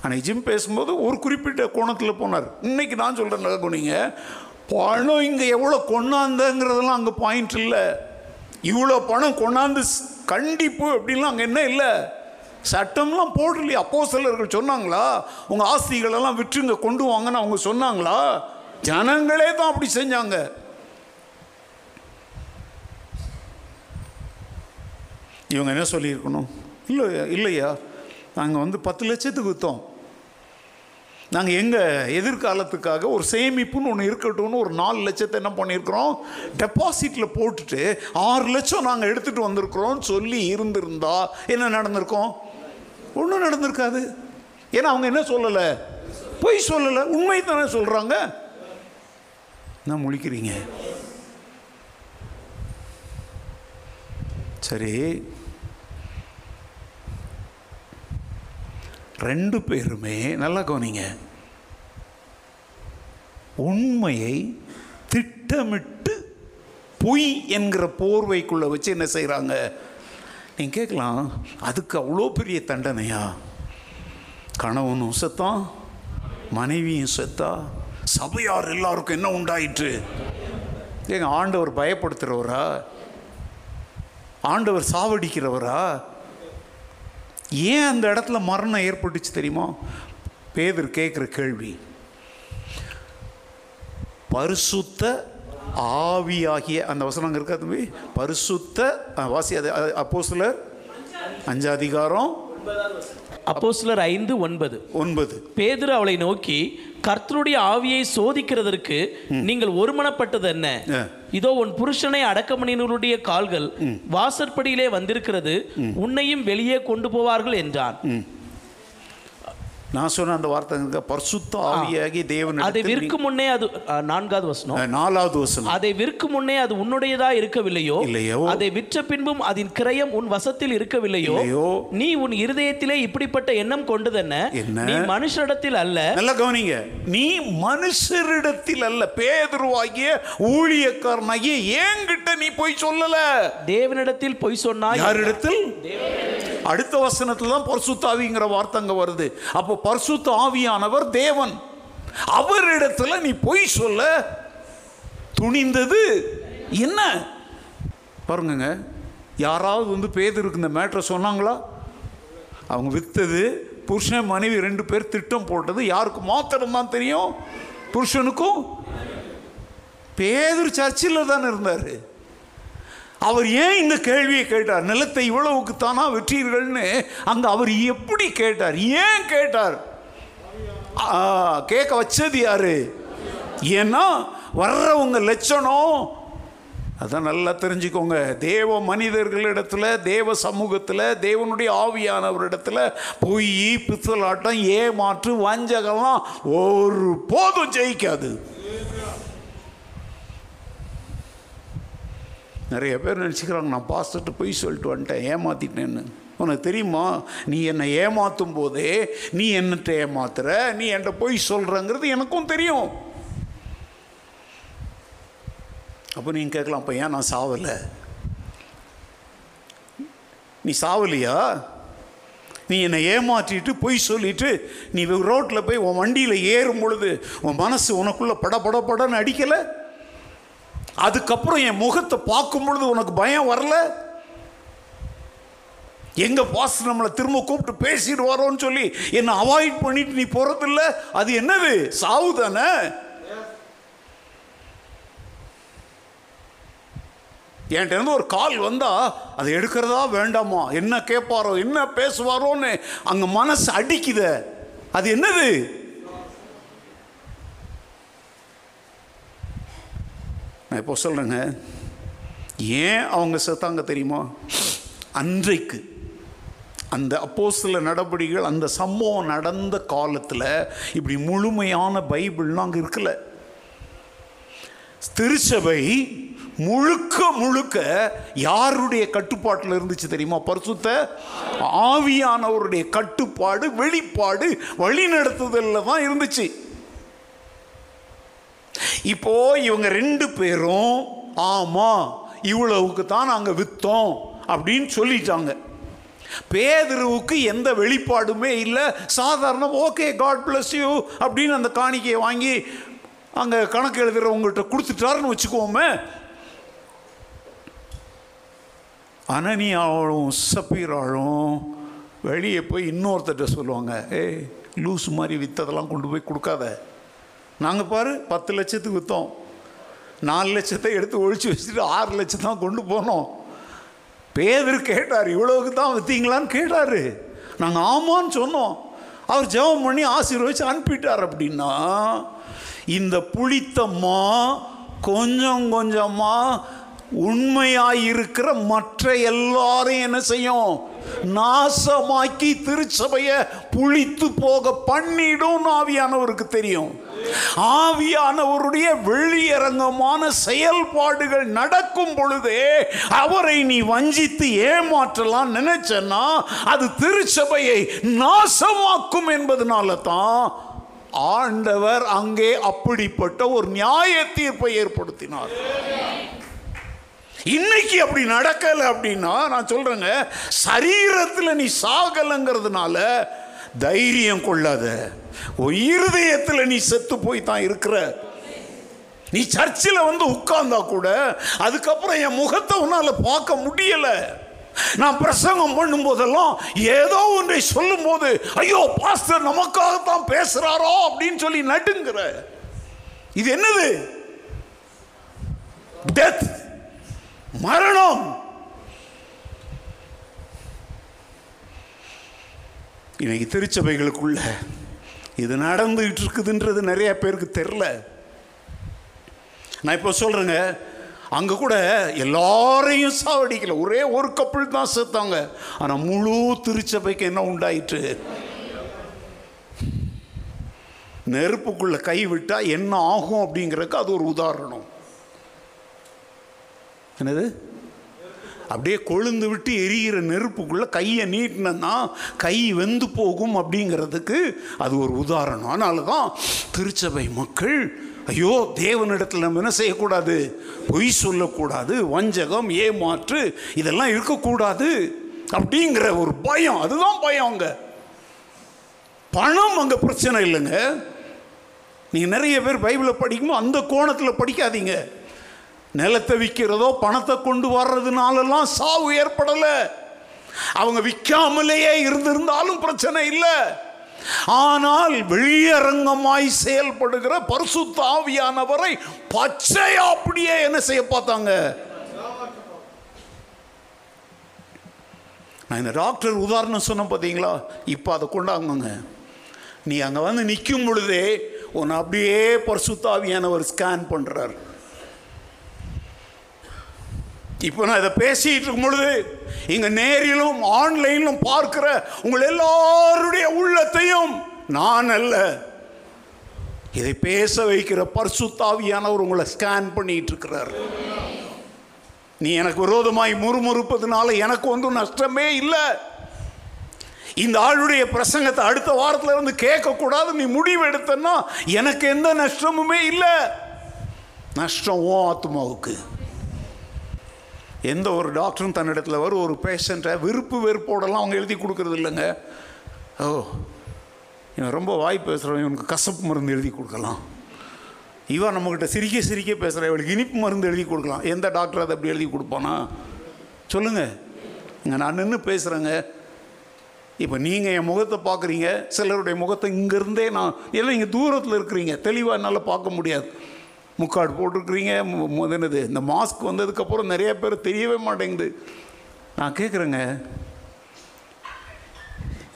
அன்னைக்கு ஜிம் பேசும்போது ஒரு குறிப்பிட்ட கோணத்தில் போனார். இன்னைக்கு நான் சொல்கிறேன் நல்லா பணம் இங்கே எவ்வளோ கொண்டாந்தங்கிறதெல்லாம் அங்கே பாயிண்ட் இல்லை. இவ்வளோ பணம் கொண்டாந்து கண்டிப்பு அப்படின்லாம் அங்கே என்ன இல்லை. சட்டம்லாம் போடலையே அப்போ சிலர்கள் சொன்னாங்களா? உங்கள் ஆஸ்திகளெல்லாம் விற்றுங்க கொண்டு வாங்கன்னு அவங்க சொன்னாங்களா? ஜனங்களே தான் அப்படி செஞ்சாங்க. இவங்க என்ன சொல்லியிருக்கணும்? இல்லை இல்லையா? நாங்கள் வந்து பத்து லட்சத்துக்கு விற்றோம் நாங்கள் எங்கள் எதிர்காலத்துக்காக ஒரு சேமிப்புன்னு ஒன்று இருக்கட்டும்னு ஒரு நாலு லட்சத்தை என்ன பண்ணியிருக்கிறோம்? டெபாசிட்டில் போட்டுட்டு ஆறு லட்சம் நாங்கள் எடுத்துகிட்டு வந்திருக்கிறோம்னு சொல்லி இருந்திருந்தா என்ன நடந்திருக்கோம்? ஒன்றும் நடந்திருக்காது. ஏன்னா அவங்க என்ன சொல்லலை? பொய் சொல்லலை. உண்மை தானே சொல்கிறாங்க என்ன முழிக்கிறீங்க? சரி. ரெண்டு பேருமே நல்லா கவனிங்க. உண்மையை திட்டமிட்டு பொய் என்கிற போர்வைக்குள்ளே வச்சு என்ன செய்கிறாங்க நீங்கள் கேட்கலாம் அதுக்கு அவ்வளோ பெரிய தண்டனையா? கணவனும் செத்தான் மனைவியும் செத்தா சபையார் எல்லாருக்கும் என்ன உண்டாயிற்று? ஏங்க ஆண்டவர் பயப்படுத்துகிறவரா ஆண்டவர் சாவடிக்கிறவரா? ஏன் அந்த இடத்துல மரணம் ஏற்பட்டுச்சு தெரியுமா? பேதர் கேட்குற கேள்வி. பரிசுத்த ஆவியாகிய அந்த வசனம் இருக்கா தம்பி? பரிசுத்த வாசி அது அப்போ சிலர் அஞ்சு அதிகாரம் அப்போஸ்தலர் ஐந்து ஒன்பது. ஒன்பது. பேதுரு அவளை நோக்கி கர்த்தருடைய ஆவியை சோதிக்கிறதற்கு நீங்கள் ஒருமனப்பட்டது என்ன. இதோ உன் புருஷனை அடக்கமணினருடைய கால்கள் வாசற்படியிலே வந்திருக்கிறது. உன்னையும் வெளியே கொண்டு போவார்கள் என்றான். நான் சொன்ன அந்த வார்த்தை அங்க இருக்கா? பரிசுத்த ஆவியாகி தேவன் அதை விற்கும் முன்னே அது நான்காவது வசனம். நாலாவது வசனம். அதை விற்கும் முன்னே அது உன்னுடையதா இருக்கவில்லையோ? இல்லையோ. அதை விற்ற பின்பும் அதன் கிரயம் உன் வசத்தில் இருக்கவில்லையோ. நீ உன் இருதயத்திலே இப்படிப்பட்ட எண்ணம் கொண்டதென்ன? என்ன? நீ மனுஷரிடத்தில் அல்ல. நல்லா கவனிங்க. நீ மனுஷரிடத்தில் அல்ல. பேதுருவாகிய ஊழியக்காரனாகிய என்கிட்ட நீ போய் சொல்லல. தேவனிடத்தில் பொய் சொன்னாய் யாரிடத்தில்? அடுத்த வசனத்துல தான் பரிசுத்த ஆவிங்கிற வார்த்தை அங்க வருது. அப்போ பரிசுத்த ஆவியானவர் தேவன். அவரிடத்துல நீ பொய் சொல்ல துணிந்தது என்ன? பாருங்கங்க யாராவது வந்து பேதருக்கு இந்த மேட்ரை சொன்னாங்களா? அவங்க வித்தது புருஷன் மனைவி ரெண்டு பேர் திட்டம் போட்டது யாருக்கு மாத்திரம் தான் தெரியும்? புருஷனுக்கும்? பேதர் சர்ச்சில் தானே இருந்தார். அவர் ஏன் இந்த கேள்வியை கேட்டார்? நிலத்தை இவ்வளவுக்கு தானா வெற்றீர்கள்னு அங்க அவர் எப்படி கேட்டார்? ஏன் கேட்டார்? ஆ, கேட்க வச்சது யாரு? ஏன்னா வர்றவங்க லட்சணம். அதை நல்லா தெரிஞ்சுக்கோங்க. தேவ மனிதர்களிடத்துல தேவ சமூகத்தில் தேவனுடைய ஆவியானவரிடத்துல பொய் பித்தலாட்டம் ஏமாற்று வஞ்சகம்லாம் ஒரு போதும் ஜெயிக்காது. நிறைய பேர் நினச்சிக்கிறாங்க நான் பாஸ்டர்கிட்ட போய் சொல்லிட்டு வந்துட்டேன் ஏமாற்றிட்டேன்னு உனக்கு தெரியுமா? நீ என்னை ஏமாற்றும் போதே நீ என்னட்ட ஏமாத்துற நீ என்கிட்ட போய் சொல்கிறங்கிறது எனக்கும் தெரியும். அப்போ நீங்கள் கேட்கலாம் அப்போ ஏன் நான் சாவலை? நீ சாவலியா? நீ என்னை ஏமாற்றிட்டு பொய் சொல்லிட்டு நீ ரோட்டில் போய் உன் வண்டியில் ஏறும் பொழுது உன் மனசு உனக்குள்ளே பட படன்னு அடிக்கலை? அதுக்கப்புறம் என் முகத்தை பார்க்கும் பொழுது உனக்கு பயம் வரல? எங்க பாஸ் நம்மளை திரும்ப கூப்பிட்டு பேசிட்டு வரோன்னு சொல்லி என்னை அவாய்ட் பண்ணிட்டு நீ போகிறதில்ல அது என்னது? சாவு தானே? என்கிட்ட இருந்து ஒரு கால் வந்தா அதை எடுக்கிறதா வேண்டாமா? என்ன கேட்பாரோ என்ன பேசுவாரோன்னு அங்க மனசு அடிக்குத. அது என்னது? நான் இப்போ சொல்கிறேங்க ஏன் அவங்க செத்தாங்க தெரியுமா? அன்றைக்கு அந்த அப்போ சில நடவடிக்கைகள் அந்த சம்பவம் நடந்த காலத்தில் இப்படி முழுமையான பைபிள்லாம் அங்கே இருக்கல திருச்சபை முழுக்க முழுக்க யாருடைய கட்டுப்பாட்டில் இருந்துச்சு தெரியுமா? பரிசுத்த ஆவியானவருடைய கட்டுப்பாடு வெளிப்பாடு வழிநடத்துதலில் தான் இருந்துச்சு. இப்போ இவங்க ரெண்டு பேரும் ஆமாம் இவ்வளவுக்கு தான் நாங்கள் விற்றோம் அப்படின்னு சொல்லிட்டாங்க. பேதருவுக்கு எந்த வெளிப்பாடுமே இல்லை. சாதாரண ஓகே காட் பிளஸ் யூ அப்படின்னு அந்த காணிக்கையை வாங்கி அங்கே கணக்கு எழுதுறவங்கள்ட்ட கொடுத்துட்டாருன்னு வச்சுக்கோமே. அனனியாவும் சப்பீராளும் வெளியே போய் இன்னொருத்தட்ட சொல்லுவாங்க ஏய் லூஸ் மாதிரி வித்ததெல்லாம் கொண்டு போய் கொடுக்காத. நாங்கள் பாரு பத்து லட்சத்துக்கு விற்றோம் நாலு லட்சத்தை எடுத்து ஒழிச்சு வச்சுட்டு ஆறு லட்சம் தான் கொண்டு போனோம். பேதர் கேட்டார் இவ்வளவுக்கு தான் விற்றீங்களான்னு கேட்டார். நாங்கள் ஆமான்னு சொன்னோம். அவர் ஜெபம் பண்ணி ஆசீர்வதிச்சு அனுப்பிட்டார் அப்படின்னா இந்த புளித்தம்மா கொஞ்சம் கொஞ்சமாக உண்மையாயிருக்கிற மற்ற எல்லாரையும் என்ன செய்யும்? நாசமாக்கி திருச்சபையை புளித்து போக பண்ணிடும் ஆவியானவருக்கு தெரியும். ஆவியானவருடைய வெளியரங்கமான செயல்பாடுகள் நடக்கும் பொழுதே அவரை நீ வஞ்சித்து ஏமாற்றலாம் நினைச்சன்னா அது திருச்சபையை நாசமாக்கும் என்பதனால தான் ஆண்டவர் அங்கே அப்படிப்பட்ட ஒரு நியாய தீர்ப்பை ஏற்படுத்தினார். இன்னைக்கு அப்படி நடக்கலை அப்படின்னா நான் சொல்கிறேங்க சரீரத்தில் நீ சாகலைங்கிறதுனால தைரியம் கொள்ளாத. இருதயத்தில் நீ செத்து போய் தான் இருக்கிற. நீ சர்ச்சில் வந்து உட்கார்ந்தா கூட அதுக்கப்புறம் என் முகத்தை உன்னால் பார்க்க முடியலை. நான் பிரசங்கம் பண்ணும் போதெல்லாம் ஏதோ ஒன்றை சொல்லும் போது ஐயோ பாஸ்டர் நமக்காகத்தான் பேசுறாரோ அப்படின்னு சொல்லி நடுங்கிற. இது என்னது? டெத் மரணம். இன்னைக்கு திருச்சபைகளுக்குள்ள இது நடந்துகிட்டு இருக்குதுன்றது நிறைய பேருக்கு தெரில நான் இப்போ சொல்கிறேங்க அங்கே கூட எல்லாரையும் சாவடிக்கல. ஒரே ஒரு கப்பல் தான் செத்தாங்க ஆனால் முழு திருச்சபைக்கு என்ன உண்டாயிற்று? நெருப்புக்குள்ளே கை விட்டால் என்ன ஆகும் அப்படிங்கிறதுக்கு அது ஒரு உதாரணம். என்னது அப்படியே கொழுந்து விட்டு எரியிற நெருப்புக்குள்ளே கையை நீட்டினா கை வெந்து போகும் அப்படிங்கிறதுக்கு அது ஒரு உதாரணம். அதனால தான் திருச்சபை மக்கள் ஐயோ தேவனிடத்தில் நம்ம என்ன செய்யக்கூடாது? பொய் சொல்லக்கூடாது. வஞ்சகம் ஏமாற்று இதெல்லாம் இருக்கக்கூடாது. அப்படிங்கிற ஒரு பயம். அதுதான் பயம் அங்கே. பணம் அங்கே பிரச்சனை இல்லைங்க. நீங்கள் நிறைய பேர் பைபிளை படிக்கும்போது அந்த கோணத்தில் படிக்காதீங்க. நிலத்தை விற்கிறதோ பணத்தை கொண்டு வர்றதுனாலலாம் சாவு ஏற்படலை. அவங்க விற்காமலேயே இருந்திருந்தாலும் பிரச்சனை இல்லை. ஆனால் வெளியரங்கமாய் செயல்படுகிற பரிசு தாவியானவரை பச்சையா அப்படியே என்ன செய்ய பார்த்தாங்க? நான் இந்த டாக்டர் உதாரணம் சொன்ன பார்த்தீங்களா? இப்போ அதை கொண்டாங்க நீ அங்கே வந்து நிற்கும் பொழுதே உன்னை அப்படியே பரிசுத்தாவியானவர் ஸ்கேன் பண்ணுறார் இப்போ நான் இதை பேசிகிட்டு இருக்கும் பொழுது இங்கே நேரிலும் ஆன்லைனிலும் பார்க்கிற உங்கள் எல்லாருடைய உள்ளத்தையும் நான் அல்ல. இதை பேச வைக்கிற பர்சுத்தாவியானவர் உங்களை ஸ்கேன் பண்ணிட்டு இருக்கிறார். நீ எனக்கு விரோதமாய் முறுமுறுப்பதுனால எனக்கு ஒன்றும் நஷ்டமே இல்லை. இந்த ஆளுடைய பிரசங்கத்தை அடுத்த வாரத்தில் இருந்து கேட்கக்கூடாது நீ முடிவு எடுத்தன்னா எனக்கு எந்த நஷ்டமுமே இல்லை. நஷ்டம் ஓ ஆத்மாவுக்கு. எந்த ஒரு டாக்டரும் தன்னிடத்தில் வரும் ஒரு பேஷண்ட்டை விருப்பு வெறுப்போடலாம் அவங்க எழுதி கொடுக்கறது இல்லைங்க. ஓ இவன் ரொம்ப வாய் பேசுகிறவன் இவனுக்கு கசப்பு மருந்து எழுதி கொடுக்கலாம். இவன் நம்மக்கிட்ட சிரிக்க சிரிக்க பேசுகிற இவளுக்கு இனிப்பு மருந்து எழுதி கொடுக்கலாம். எந்த டாக்டர் அதை அப்படி எழுதி கொடுப்பானா? சொல்லுங்கள் இங்கே நான் நின்று பேசுகிறேங்க இப்போ நீங்கள் என் முகத்தை பார்க்குறீங்க சிலருடைய முகத்தை இங்கேருந்தே நான் எல்லாம் இங்கே தூரத்தில் இருக்கிறீங்க தெளிவாக என்னால் பார்க்க முடியாது. முக்காடு போட்டிருக்கிறீங்க. மு- என்னது இந்த மாஸ்க் வந்ததுக்கப்புறம் நிறைய பேர் தெரியவே மாட்டேங்குது. நான் கேட்குறேங்க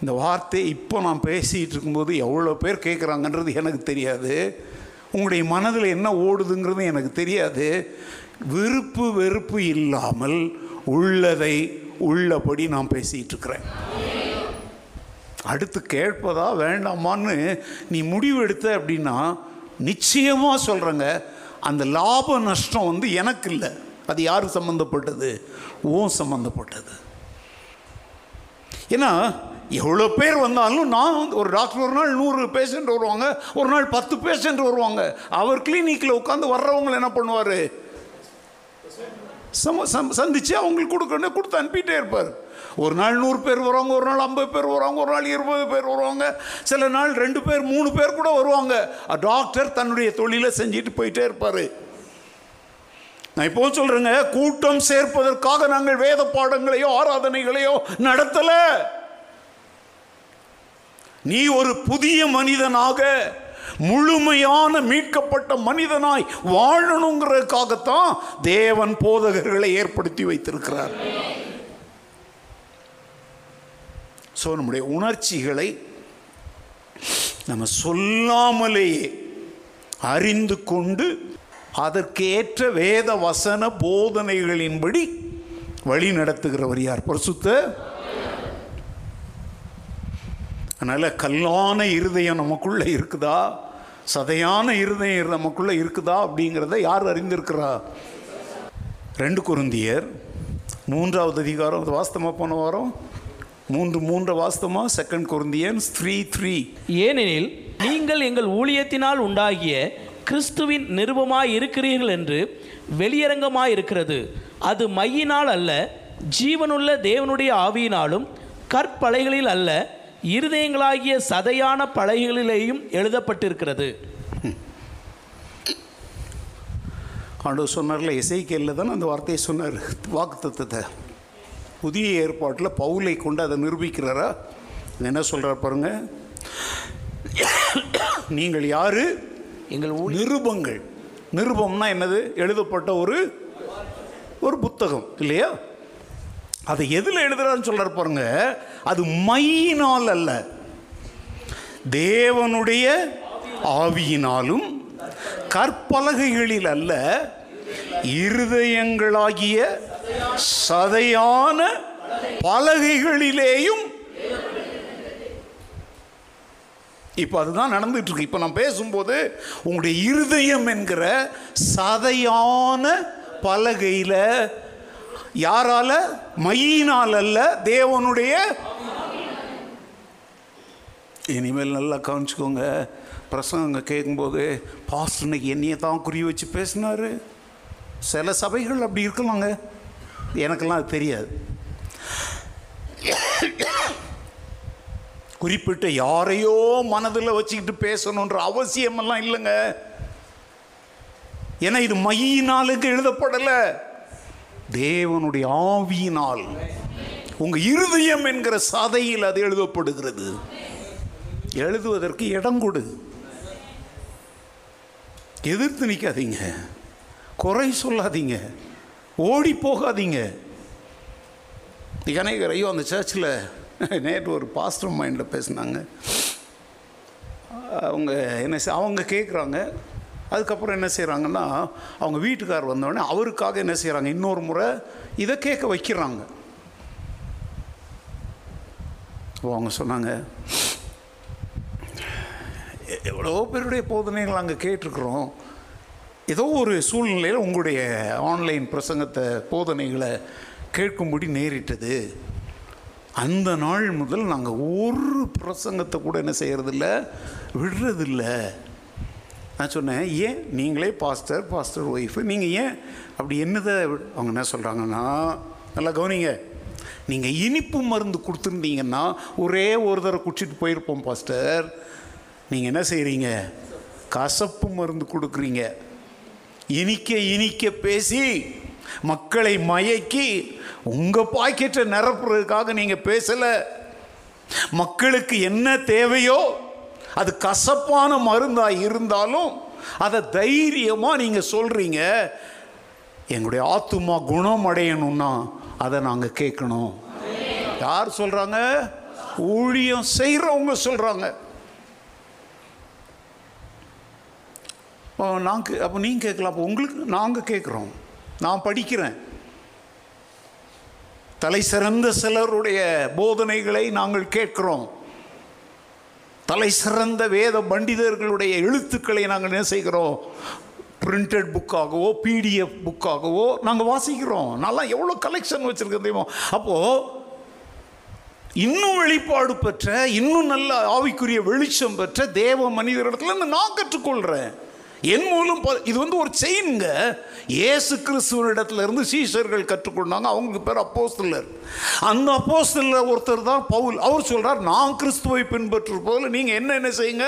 இந்த வார்த்தை இப்போ நான் பேசிகிட்டு இருக்கும்போது எவ்வளோ பேர் கேட்குறாங்கன்றது எனக்கு தெரியாது. உங்களுடைய மனதில் என்ன ஓடுதுங்கிறது எனக்கு தெரியாது. விருப்பு வெறுப்பு இல்லாமல் உள்ளதை உள்ளபடி நான் பேசிகிட்டு இருக்கிறேன். அடுத்து கேட்பதா வேண்டாமான்னு நீ முடிவு எடுத்த அப்படின்னா நிச்சயமாக சொல்கிறேங்க அந்த லாப நஷ்டம் வந்து எனக்கு இல்லை அது யாருக்கு சம்மந்தப்பட்டது ஓ சம்மந்தப்பட்டது ஏன்னா எவ்வளோ பேர் வந்தாலும் நான் வந்து ஒரு டாக்டர் ஒரு நாள் நூறு பேஷண்ட் வருவாங்க ஒரு நாள் பத்து பேஷண்ட் வருவாங்க. அவர் கிளினிக்கில் உட்காந்து வர்றவங்களை என்ன பண்ணுவார்? சம சந்தித்து அவங்களுக்கு கொடுக்கணும் கொடுத்து அனுப்பிட்டே இருப்பார். ஒரு நாள் நூறு பேர் வருவாங்க ஒரு நாள் ஐம்பது பேர் வருவாங்க ஒரு நாள் இருபது பேர் வருவாங்க. சில நாள் ரெண்டு பேர் மூணு பேர் கூட வருவாங்க. டாக்டர் தன்னுடைய தொழிலை செஞ்சுட்டு போயிட்டே இருப்பார். நான் இப்போ சொல்கிறேங்க கூட்டம் சேர்ப்பதற்காக நாங்கள் வேத பாடங்களையோ ஆராதனைகளையோ நடத்தலை. நீ ஒரு புதிய மனிதனாக முழுமையான மீட்கப்பட்ட மனிதனாய் வாழணுங்கிறதுக்காகத்தான் தேவன் போதகர்களை ஏற்படுத்தி வைத்திருக்கிறார். ஸோ நம்முடைய உணர்ச்சிகளை நம்ம சொல்லாமலேயே அறிந்து கொண்டு அதற்கேற்ற வேத வசன போதனைகளின்படி வழி நடத்துகிறவர் யார்? பரிசுத்த? அதனால் கல்லான இருதயம் நமக்குள்ளே இருக்குதா? சதையான இருதயம் நமக்குள்ளே இருக்குதா அப்படிங்கிறத யார் அறிந்திருக்கிறா? ரெண்டு குருந்தியர் மூன்றாவது அதிகாரம் வாஸ்தமாக போன வாரம்? மூன்று மூன்று வாஸ்தவமாக செகண்ட் குருந்தியன்ஸ் த்ரீ த்ரீ ஏனெனில் நீங்கள் எங்கள் ஊழியத்தினால் உண்டாகிய கிறிஸ்துவின் நிருபமாய் இருக்கிறீர்கள் என்று வெளியரங்கமாய் இருக்கிறது. அது மையினால் அல்ல ஜீவனுள்ள தேவனுடைய ஆவியினாலும் கற்பலைகளில் அல்ல இருதயங்களாகிய சதையான பலகைகளிலேயும் எழுதப்பட்டிருக்கிறது. ஆண்டவர் சொன்னார்ல இசைக்கேலில் தானே அந்த வார்த்தையை சொன்னார்? வாக்குத்தத்தத்தை. புதிய ஏற்பாட்டில் பவுலை கொண்டு அதை நிரூபிக்கிறாரா? என்ன சொல்கிறார் பாருங்க? நீங்கள் யாரு? எங்கள் நிருபங்கள். நிருபம்னா என்னது? எழுதப்பட்ட ஒரு ஒரு புத்தகம் இல்லையா? அதை எதில் எழுதுறான்னு சொல்றாரு பாருங்க. அது மையினால் அல்ல. தேவனுடைய ஆவியினாலும் கற்பலகைகளில் அல்ல. இருதயங்களாகிய சதையான பலகைகளிலேயும் இப்போ அதுதான் நடந்துட்டு இருக்கு. இப்போ நான் பேசும்போது உங்களுடைய இருதயம் என்கிற சதையான பலகையில் யாரால? மையினால் அல்ல தேவனுடைய. இனிமேல் நல்லா கவனிச்சுக்கோங்க. பிரசங்க கேட்கும்போது பாஸ்டர் இன்னைக்கு என்னையை தான் குறி வச்சு பேசினாரு. சில சபைகள் அப்படி இருக்கலாங்க. எனக்கெல்லாம் அது தெரியாது. குறிப்பிட்ட யாரையோ மனதில் வச்சுக்கிட்டு பேசணுன்ற அவசியமெல்லாம் இல்லைங்க. ஏன்னா இது மையினாலுக்கு எழுதப்படலை. தேவனுடைய ஆவியினால். உங்கள் இருதயம் என்கிற சதையில் அது எழுதப்படுகிறது. எழுதுவதற்கு இடம் கொடு. எதிர்த்து நிற்காதீங்க குறை சொல்லாதீங்க. ஓடி போகாதீங்க. அநேகர் ஐயோ அந்த சர்ச்சில் நேற்று ஒரு பாஸ்டர் மைண்டில் பேசினாங்க. அவங்க என்ன அவங்க கேட்குறாங்க அதுக்கப்புறம் என்ன செய்கிறாங்கன்னா அவங்க வீட்டுக்கார் வந்தோடனே அவருக்காக என்ன செய்கிறாங்க இன்னொரு முறை இதை கேட்க வைக்கிறாங்க. அவங்க சொன்னாங்க "எ- எவ்வளோ பேருடைய போதனைகள் அங்கே கேட்டிருக்கிறோம். ஏதோ ஒரு சூழ்நிலையில் உங்களுடைய ஆன்லைன் பிரசங்கத்தை போதனைகளை கேட்கும்படி நேரிட்டது. அந்த நாள் முதல் நாங்கள் ஒரு பிரசங்கத்தை கூட என்ன செய்கிறதில்ல விடுறதில்ல. நான் சொன்னேன் ஏன்? நீங்களே பாஸ்டர் பாஸ்டர் ஒய்ஃபு நீங்கள் ஏன் அப்படி என்னதை அவங்க என்ன சொல்கிறாங்கன்னா நல்லா கவனிங்க. நீங்கள் இனிப்பு மருந்து கொடுத்துருந்தீங்கன்னா ஒரே ஒரு தடவை குடிச்சிட்டு போயிருப்போம் பாஸ்டர் நீங்கள் என்ன செய்கிறீங்க கசப்பு மருந்து கொடுக்குறீங்க. இனிக்க இனிக்க பேசி மக்களை மயக்கி உங்கள் பாக்கெட்டை நிரப்புறதுக்காக நீங்கள் பேசலை. மக்களுக்கு என்ன தேவையோ அது கசப்பான மருந்தாக இருந்தாலும் அதை தைரியமாக நீங்கள் சொல்கிறீங்க எங்களுடைய ஆத்துமா குணம் அடையணும்னா அதை நாங்கள் கேட்கணும். யார் சொல்கிறாங்க ஊழியம் செய்கிறவங்க சொல்கிறாங்க நாங்கள் அப்போ நீங்கள் கேட்கலாம். அப்போ உங்களுக்கு நாங்கள் கேட்குறோம். நான் படிக்கிறேன். தலை சிறந்த சிலருடைய போதனைகளை நாங்கள் கேட்கிறோம். தலை சிறந்த வேத பண்டிதர்களுடைய எழுத்துக்களை நாங்கள் என்ன செய்கிறோம்? பிரிண்டட் புக்காகவோ பிடிஎஃப் புக்காகவோ நாங்கள் வாசிக்கிறோம். நல்லா எவ்வளோ கலெக்ஷன் வச்சுருக்கோம் அப்போது இன்னும் வெளிப்பாடு பெற்ற இன்னும் நல்ல ஆவிக்குரிய வெளிச்சம் பெற்ற தேவ மனிதரிடத்துல நான் கற்றுக்கொள்கிறேன் என் மூலம் இது வந்து ஒரு செயின்ங்க ஏசு கிறிஸ்துவனிடத்துல இருந்து சீஷர்கள் கற்றுக்கொண்டாங்க. அவங்களுக்கு பேர் அப்போஸ்தலர். அந்த அப்போஸ்தலர் ஒருத்தர் தான் பவுல். அவர் சொல்றார் நான் கிறிஸ்துவை பின்பற்று போல நீங்க என்ன என்ன செய்யுங்க?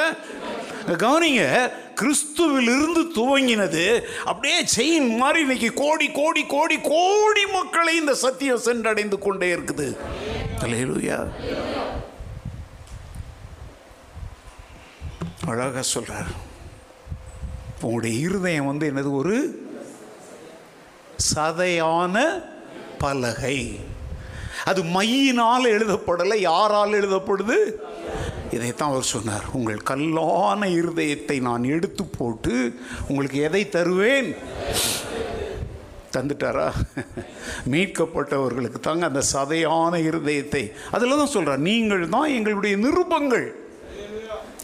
கவனிங்க கிறிஸ்துவிலிருந்து துவங்கினது. அப்படியே செயின் மாதிரி இன்னைக்கு கோடி கோடி கோடி கோடி மக்களை இந்த சத்தியம் சென்றடைந்து கொண்டே இருக்குது. அல்லேலூயா அழகா சொல்றார். உங்களுடைய இருதயம் வந்து என்னது? ஒரு சதையான பலகை. அது மையினால் எழுதப்படலை யாரால் எழுதப்படுது? இதைத்தான் அவர் சொன்னார். உங்கள் கல்லான இருதயத்தை நான் எடுத்து போட்டு உங்களுக்கு எதை தருவேன்? தந்துட்டாரா? மீட்கப்பட்டவர்களுக்கு தாங்க அந்த சதையான இருதயத்தை. அதில் தான் சொல்கிறார் நீங்கள் தான் எங்களுடைய நிருபங்கள்.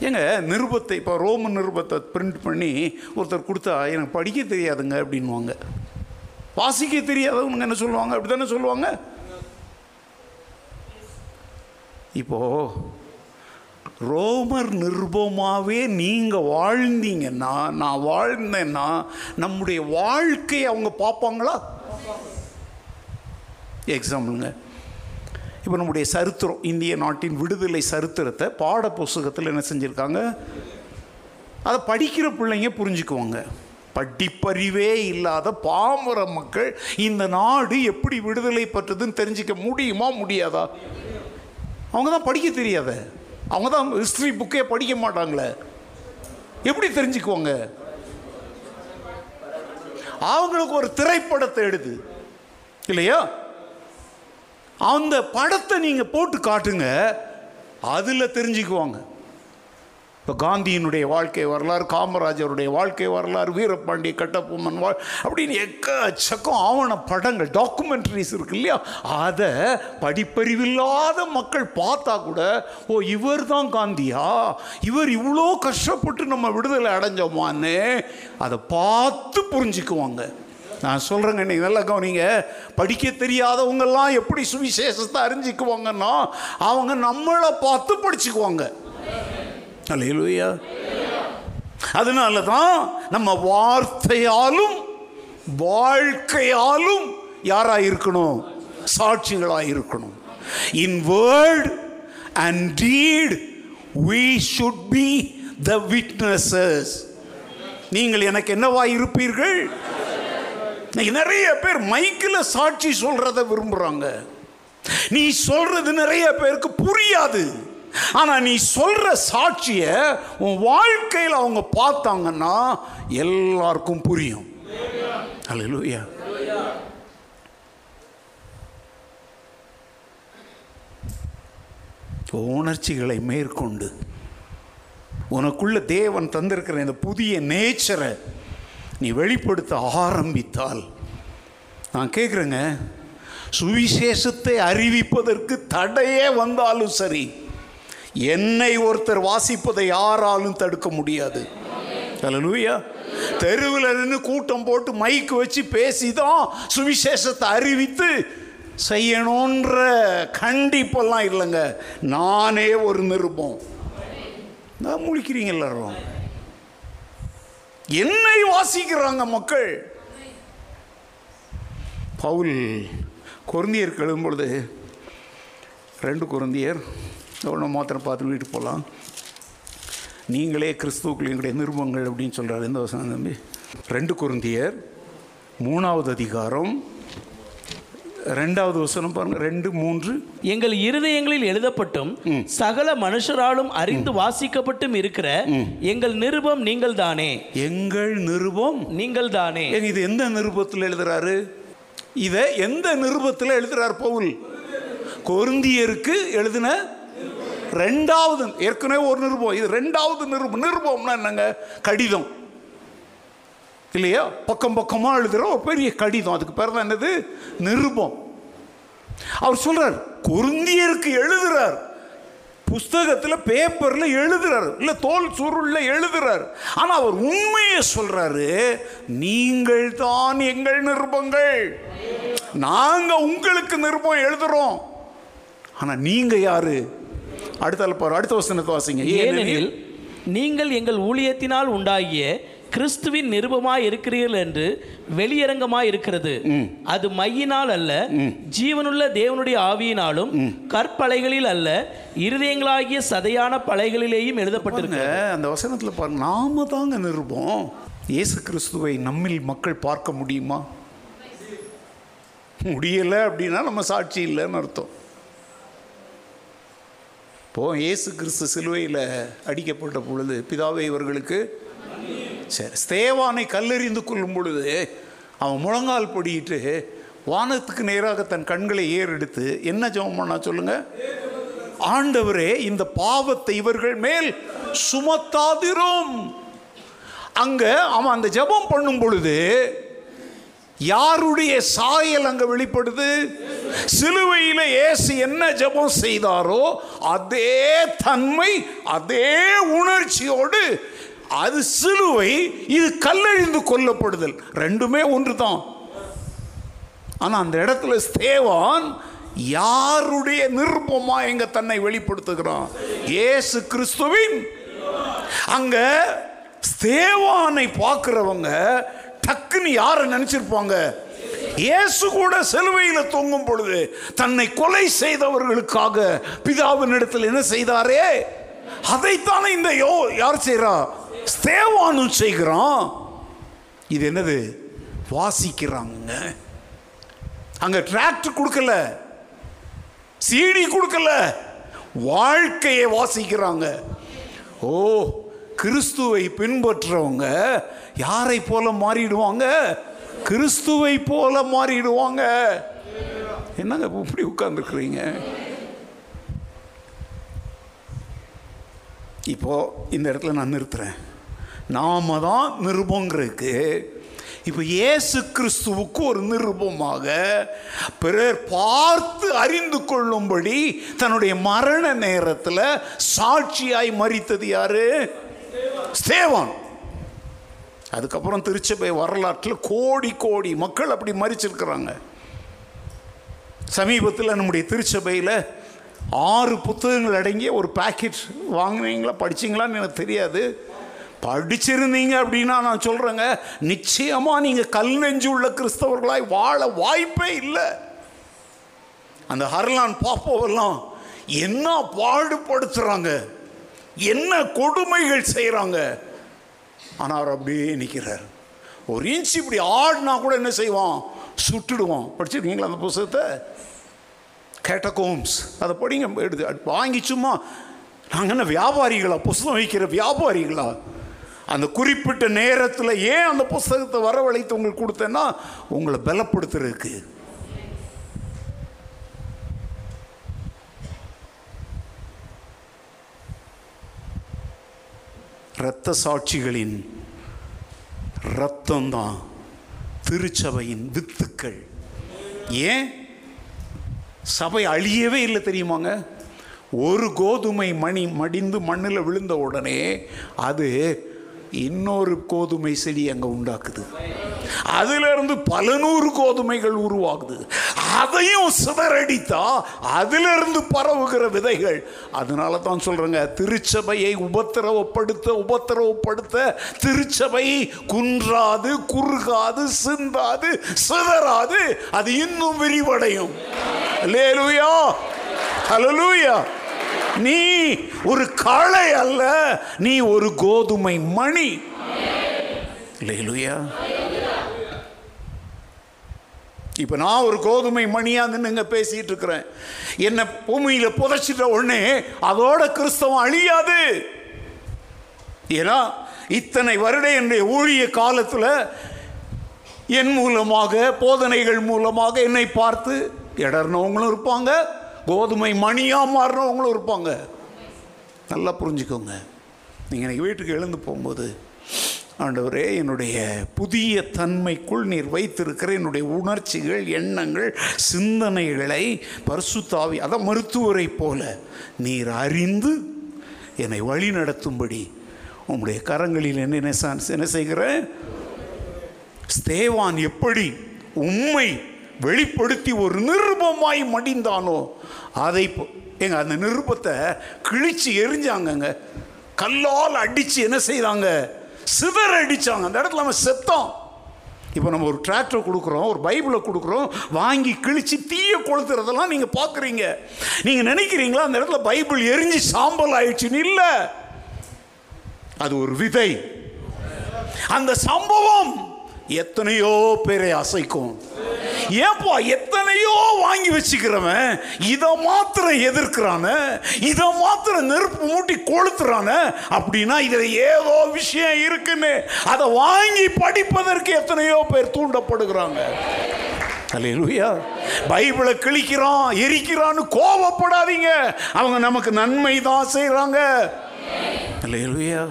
ஏங்க நிருபத்தை இப்போ ரோமன் நிருபத்தை பிரிண்ட் பண்ணி ஒருத்தர் கொடுத்தா எனக்கு படிக்க தெரியாதுங்க அப்படின்வாங்க வாசிக்க தெரியாதவங்க என்ன சொல்லுவாங்க? அப்படி தானே சொல்லுவாங்க? இப்போ ரோமர் நிருபமாகவே நீங்கள் வாழ்ந்தீங்கன்னா நான் வாழ்ந்தேன்னா நம்முடைய வாழ்க்கையை அவங்க பார்ப்பாங்களா? எக்ஸாம்பிளுங்க இப்போ நம்முடைய சரித்திரம் இந்திய நாட்டின் விடுதலை சரித்திரத்தை பாட புஸ்தகத்தில் என்ன செஞ்சுருக்காங்க? அதை படிக்கிற பிள்ளைங்க புரிஞ்சுக்குவாங்க. படிப்பறிவே இல்லாத பாமர மக்கள் இந்த நாடு எப்படி விடுதலை பெற்றதுன்னு தெரிஞ்சுக்க முடியுமா முடியாதா? அவங்க தான் படிக்க தெரியாத. அவங்க தான் ஹிஸ்ட்ரி புக்கே படிக்க மாட்டாங்களே. எப்படி தெரிஞ்சுக்குவாங்க? அவங்களுக்கு ஒரு திரைப்படத்தை எடுது இல்லையா? அந்த படத்தை நீங்கள் போட்டு காட்டுங்க அதில் தெரிஞ்சுக்குவாங்க. இப்போ காந்தியினுடைய வாழ்க்கை வரலாறு காமராஜருடைய வாழ்க்கை வரலாறு வீரபாண்டிய கட்டபொம்மன் வாழ் அப்படின்னு எக்கச்சக்கம் ஆவண படங்கள் டாக்குமெண்ட்ரிஸ் இருக்கு இல்லையா? அதை படிப்பறிவில்லாத மக்கள் பார்த்தா கூட ஓ இவர் தான் காந்தியா? இவர் இவ்வளோ கஷ்டப்பட்டு நம்ம விடுதலை அடைஞ்சோமான்னு அதை பார்த்து புரிஞ்சுக்குவாங்க. நான் சொல்கிறேங்க இன்னைக்கு நல்லா கவனிங்க. படிக்க தெரியாதவங்கெல்லாம் எப்படி சுவிசேஷத்தை அறிஞ்சிக்குவாங்கன்னா அவங்க நம்மளை பார்த்து படிச்சுக்குவாங்க. அல்லையா அதனால தான் நம்ம வார்த்தையாலும் வாழ்க்கையாலும் யாராக இருக்கணும் சாட்சிகளாக இருக்கணும் in world and deed we should be the witnesses நீங்கள் எனக்கு என்னவா இருப்பீர்கள் இன்னைக்கு நிறைய பேர் மைக்கில் சாட்சி சொல்கிறத விரும்புகிறாங்க நீ சொல்கிறது நிறைய பேருக்கு புரியாது. ஆனால் நீ சொல்கிற சாட்சியை உன் வாழ்க்கையில் அவங்க பார்த்தாங்கன்னா எல்லாருக்கும் புரியும். அல்லேலூயா உணர்ச்சிகளை மேற்கொண்டு. உனக்குள்ள தேவன் தந்திருக்கிற இந்த புதிய நேச்சரை நீ வெளிப்படுத்த ஆரம்பித்தால். நான் கேட்குறேங்க சுவிசேஷத்தை அறிவிப்பதற்கு தடையே வந்தாலும் சரி என்னை ஒருத்தர் வாசிப்பதை யாராலும் தடுக்க முடியாது. லூயா தெருவில் நின்று கூட்டம் போட்டு மைக்கு வச்சு பேசி தான் சுவிசேஷத்தை அறிவித்து செய்யணுன்ற கண்டிப்பெல்லாம் இல்லைங்க. நானே ஒரு நிருபம். நான் முழிக்கிறீங்க எல்லாரும். என்னை வாசிக்கிறாங்க மக்கள். பவுல் குருந்தியர் எழுதும் பொழுது ரெண்டு குருந்தியர் ஒன்று மாத்திரம் பார்த்து வீட்டுக்கு போகலாம் நீங்களே கிறிஸ்துவுக்குள் எங்களுடைய நிருபங்கள் அப்படின்னு சொல்கிறார் எந்த வசனம் தம்பி. ரெண்டு குருந்தியர் மூணாவது அதிகாரம் ரெண்டாவது வசனம் பாருங்க ரெண்டு மூன்று. எங்கள் இருதயங்களில் எழுதப்பட்டும் சகல மனுஷராலும் அறிந்து வாசிக்கப்பட்டும் இருக்கிற எங்கள் நிருபம் நீங்கள் தானே எங்கள் நிருபம்? நீங்கள் தானே இது எந்த நிருபத்தில் எழுதுறாரு? இதை எந்த நிருபத்தில் எழுதுறார் பவுல்? கொருந்தியருக்கு எழுதின ரெண்டாவது ஏற்கனவே ஒரு நிருபம். இது ரெண்டாவது நிருபம். நிருபம்னா என்னங்க? கடிதம். இல்லையா பக்கம் பக்கமாக எழுதுகிற ஒரு பெரிய கடிதம். அதுக்கு பேர் தான் என்னது? நிருபம். அவர் சொல்றார் கொருந்தியருக்கு எழுதுறார். புஸ்தகத்தில் பேப்பரில் எழுதுறாரு. இல்லை தோல் சுருள்ல எழுதுறாரு. ஆனால் அவர் உண்மையை சொல்றாரு நீங்கள் தான் எங்கள் நிருபங்கள். நாங்கள் உங்களுக்கு நிருபம் எழுதுறோம். ஆனால் நீங்க யாரு? அடுத்த பாரு அடுத்த வசனத்தை வாசிங்க. ஏனெனில் நீங்கள் எங்கள் ஊழியத்தினால் உண்டாகிய கிறிஸ்துவின் நிருபமாய் இருக்கிறீர்கள் என்று வெளியரங்கமாய் இருக்கிறது. அது மையினால் அல்ல ஜீவனுள்ள தேவனுடைய ஆவியினாலும் கற்பலைகளில் அல்ல இருதயங்களாகிய சதையான பலைகளிலேயும் எழுதப்பட்டிருக்கு அந்த வசனத்தில் பாருங்க நாம தாங்க நிருபம். இயேசு கிறிஸ்துவை நம்மில் மக்கள் பார்க்க முடியுமா? முடியலை அப்படின்னா நம்ம சாட்சி இல்லைன்னு அர்த்தம். இப்போ இயேசு கிறிஸ்து சிலுவையில் அடிக்கப்பட்ட பொழுது பிதாவை இவர்களுக்கு சரி ஸ்தேவானை கல்லெறிந்து கொள்ளும் பொழுது அவன் முழங்கால் பொடியிட்டு வானத்துக்கு நேராக தன் கண்களை ஏறெடுத்து என்ன ஜெபம் பண்ணா சொல்லுங்க? ஆண்டவரே இந்த பாவத்தை இவர்கள் மேல் சுமத்தாதிரும். அங்க அவன் அந்த ஜெபம் பண்ணும் பொழுது யாருடைய சாயல் அங்க வெளிப்படுது? சிலுவையில் ஏசு என்ன ஜெபம் செய்தாரோ அதே தன்மை அதே உணர்ச்சியோடு அது சிலுவை இது கல்லெழிந்து கொல்லப்படுதல். ரெண்டுமே ஒன்று தான் ஆனால் அந்த இடத்துல ஸ்தேவான் யாருடைய நிருப்பமா எங்க தன்னை வெளிப்படுத்துகிறான்? ஏசு கிறிஸ்துவின். அங்க ஸ்தேவானை பார்க்கிறவங்க டக்குன்னு யாரை நினைச்சிருப்பாங்க? இயேசு கூட சிலுவையில் தொங்கும் பொழுது தன்னை கொலை செய்தவர்களுக்காக பிதாவின் இடத்தில் என்ன செய்தாரே? அதைத்தானே இந்த யோ யார் செய்கிறா ஸ்தேவானும் செய்கிறோம் இது என்னது? வாசிக்கிறாங்க அங்க டிராக்டர் கொடுக்கல. சீடி கொடுக்கல. வாழ்க்கையை வாசிக்கிறாங்க. ஓ கிறிஸ்துவை பின்பற்றுறவங்க யாரை போல மாறிடுவாங்க? கிறிஸ்துவை போல மாறிடுவாங்க. என்னங்க இப்படி உட்கார்ந்துருக்குறீங்க? இப்போ இந்த இடத்துல நான் நிறுத்துறேன். நாம தான் நிருபங்கிறதுக்கு இப்போ இயேசு கிறிஸ்துவுக்கு ஒரு நிருபமாக பிறர் பார்த்து அறிந்து கொள்ளும்படி தன்னுடைய மரண நேரத்தில் சாட்சியாய் மறித்தது யாரு? ஸ்தேவான். அதுக்கப்புறம் திருச்சபை வரலாற்றில் கோடி கோடி மக்கள் அப்படி மறிச்சிருக்கிறாங்க சமீபத்தில் நம்முடைய திருச்சபையில் ஆறு புத்தகங்கள் அடங்கிய ஒரு பேக்கெட் வாங்கினீங்களா படிச்சீங்களான்னு எனக்கு தெரியாது. படிச்சிருந்தீங்க அப்படின்னா நான் சொல்கிறேங்க நிச்சயமாக நீங்கள் கல் நெஞ்சு உள்ள கிறிஸ்தவர்களாய் வாழ வாய்ப்பே இல்லை. அந்த ஹர்லான் பாப்போவெல்லாம் என்ன பாடுபடுத்துகிறாங்க என்ன கொடுமைகள் செய்கிறாங்க ஆனால் அவர் அப்படியே நிற்கிறார் ஒரு இன்ச் இப்படி ஆடினா கூட என்ன செய்வான்? சுட்டுடுவான். படிச்சிருக்கீங்களா அந்த புஸ்தகத்தை? கேட்டகோம்ஸ் அதை படிங்க எடுத்து வாங்கி சும்மா நாங்கள் என்ன வியாபாரிகளா? புஸ்தகம் வைக்கிற வியாபாரிகளா? அந்த குறிப்பிட்ட நேரத்தில் ஏன் அந்த புஸ்தகத்தை வரவழைத்து உங்களுக்கு கொடுத்தேன்னா உங்களை பலப்படுத்துறதுக்கு. இரத்த சாட்சிகளின் இரத்தம்தான் திருச்சபையின் வித்துக்கள். ஏன்? சபை அழியவே இல்லை தெரியுமாங்க? ஒரு கோதுமை மணி மடிந்து மண்ணில் விழுந்த உடனே அது இன்னொரு கோதுமை செடி அங்கே உண்டாக்குது. அதிலிருந்து பல நூறு கோதுமைகள் உருவாகுது. அதையும் சிதறடித்தா அதிலிருந்து பரவுகிற விதைகள். அதனால தான் சொல்கிறேங்க திருச்சபையை உபத்திரவப்படுத்த உபத்திரவப்படுத்த திருச்சபை குன்றாது குறுகாது சிந்தாது சிதறாது அது இன்னும் விரிவடையும். லேலுயா ஹalleluya நீ ஒரு காளை அல்ல நீ ஒரு கோதுமை மணி. லேலுயா இப்போ நான் ஒரு கோதுமை மணியாக நின்னுங்க பேசிட்டு இருக்கிறேன். என்னை பூமியில் புதைச்சிட்ட உடனே அதோட கிறிஸ்தவம் அழியாது. ஏன்னா இத்தனை வருட என்னுடைய ஊழிய காலத்தில் என் மூலமாக போதனைகள் மூலமாக என்னை பார்த்து இடர்னவங்களும் இருப்பாங்க. கோதுமை மணியாக மாறினவங்களும் இருப்பாங்க. நல்லா புரிஞ்சுக்கோங்க. நீங்கள் எனக்கு வீட்டுக்கு எழுந்து போகும்போது ஆண்டவரே என்னுடைய புதிய தன்மைக்குள் நீர் வைத்திருக்கிற என்னுடைய உணர்ச்சிகள் எண்ணங்கள் சிந்தனைகளை பரிசுத்தாவி அதை மருத்துவரை போல நீர் அறிந்து என்னை வழி நடத்தும்படி உங்களுடைய கரங்களில் என்ன என்ன செய்கிற என்ன செய்கிறேன்? ஸ்தேவான் எப்படி உண்மை வெளிப்படுத்தி ஒரு நிருபமாய் மடிந்தானோ அதை எங்க அந்த நிருபத்தை கிழிச்சு எரிஞ்சாங்கங்க. கல்லால் அடித்து என்ன செய்தாங்க? சிதற அடித்தாங்க அந்த இடத்துல நம்ம செத்தோம். இப்போ நம்ம ஒரு டிராக்டர் கொடுக்குறோம் ஒரு பைபிளை கொடுக்குறோம் வாங்கி கிழிச்சு தீய கொளுத்துறதெல்லாம் நீங்கள் பார்க்குறீங்க நீங்கள் நினைக்கிறீங்களா அந்த இடத்துல பைபிள் எரிஞ்சு சாம்பல் ஆயிடுச்சுன்னு? இல்லை. அது ஒரு விதை. அந்த சம்பவம் எத்தனையோ பேரை அசைக்கும். ஏப்பா எத்தனையோ வாங்கி வச்சுக்கிறவன் இதை மாத்திரம் எதிர்க்கிறான இதை மாத்திரம் நெருப்பு மூட்டி கொளுத்துறான அப்படின்னா இதில் ஏதோ விஷயம் இருக்குன்னு. அதை வாங்கி படிப்பதற்கு எத்தனையோ பேர் தூண்டப்படுகிறாங்க. அல்லேலூயா பைபிளை கிழிக்கிறான் எரிக்கிறான்னு கோபப்படாதீங்க. அவங்க நமக்கு நன்மை தான் செய்கிறாங்க அல்லேலூயா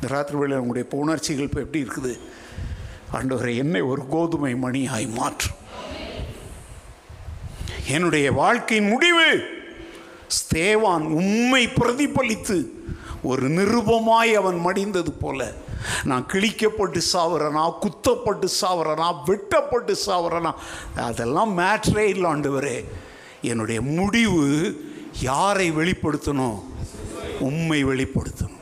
இந்த ராத்திரி வேளையில் உங்களுடைய உணர்ச்சிகள் இப்போ எப்படி இருக்குது? ஆண்டவரை என்னை ஒரு கோதுமை மணியாய் மாற்றும் என்னுடைய வாழ்க்கையின் முடிவு ஸ்தேவான் உண்மை பிரதிபலித்து ஒரு நிருபமாய் அவன் மடிந்தது போல. நான் கிழிக்கப்பட்டு சாவரனா குத்தப்பட்டு சாவரனா வெட்டப்பட்டு சாவரனா அதெல்லாம் மேட்ரே இல்லை ஆண்டவரே. என்னுடைய முடிவு யாரை வெளிப்படுத்தணும்? உண்மை வெளிப்படுத்தணும்.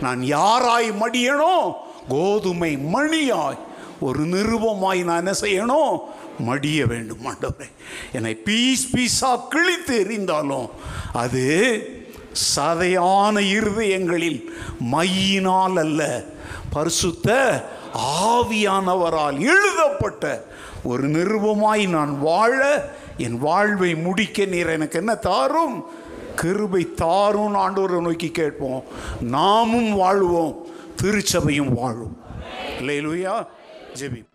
நான் யாராய் மடியணும் கோதுமை மணியாய். ஒரு நிருபமாய் நான் என்ன செய்யணும் மடிய வேண்டும் ஆண்டவரே. என்னை பீஸ் பீஸா கிழித்து எறிந்தாலும் அது சதையான இருதயங்களில் மையினால் அல்ல பரிசுத்த ஆவியானவரால் எழுதப்பட்ட ஒரு நிருபமாய் நான் வாழ என் வாழ்வை முடிக்க நீர் எனக்கு என்ன தாரும்? கிருபை தாரும் ஆண்டவரை நோக்கி கேட்போம். நாமும் வாழ்வோம். திருச்சபையும் வாழும். இல்லையா ஜெபி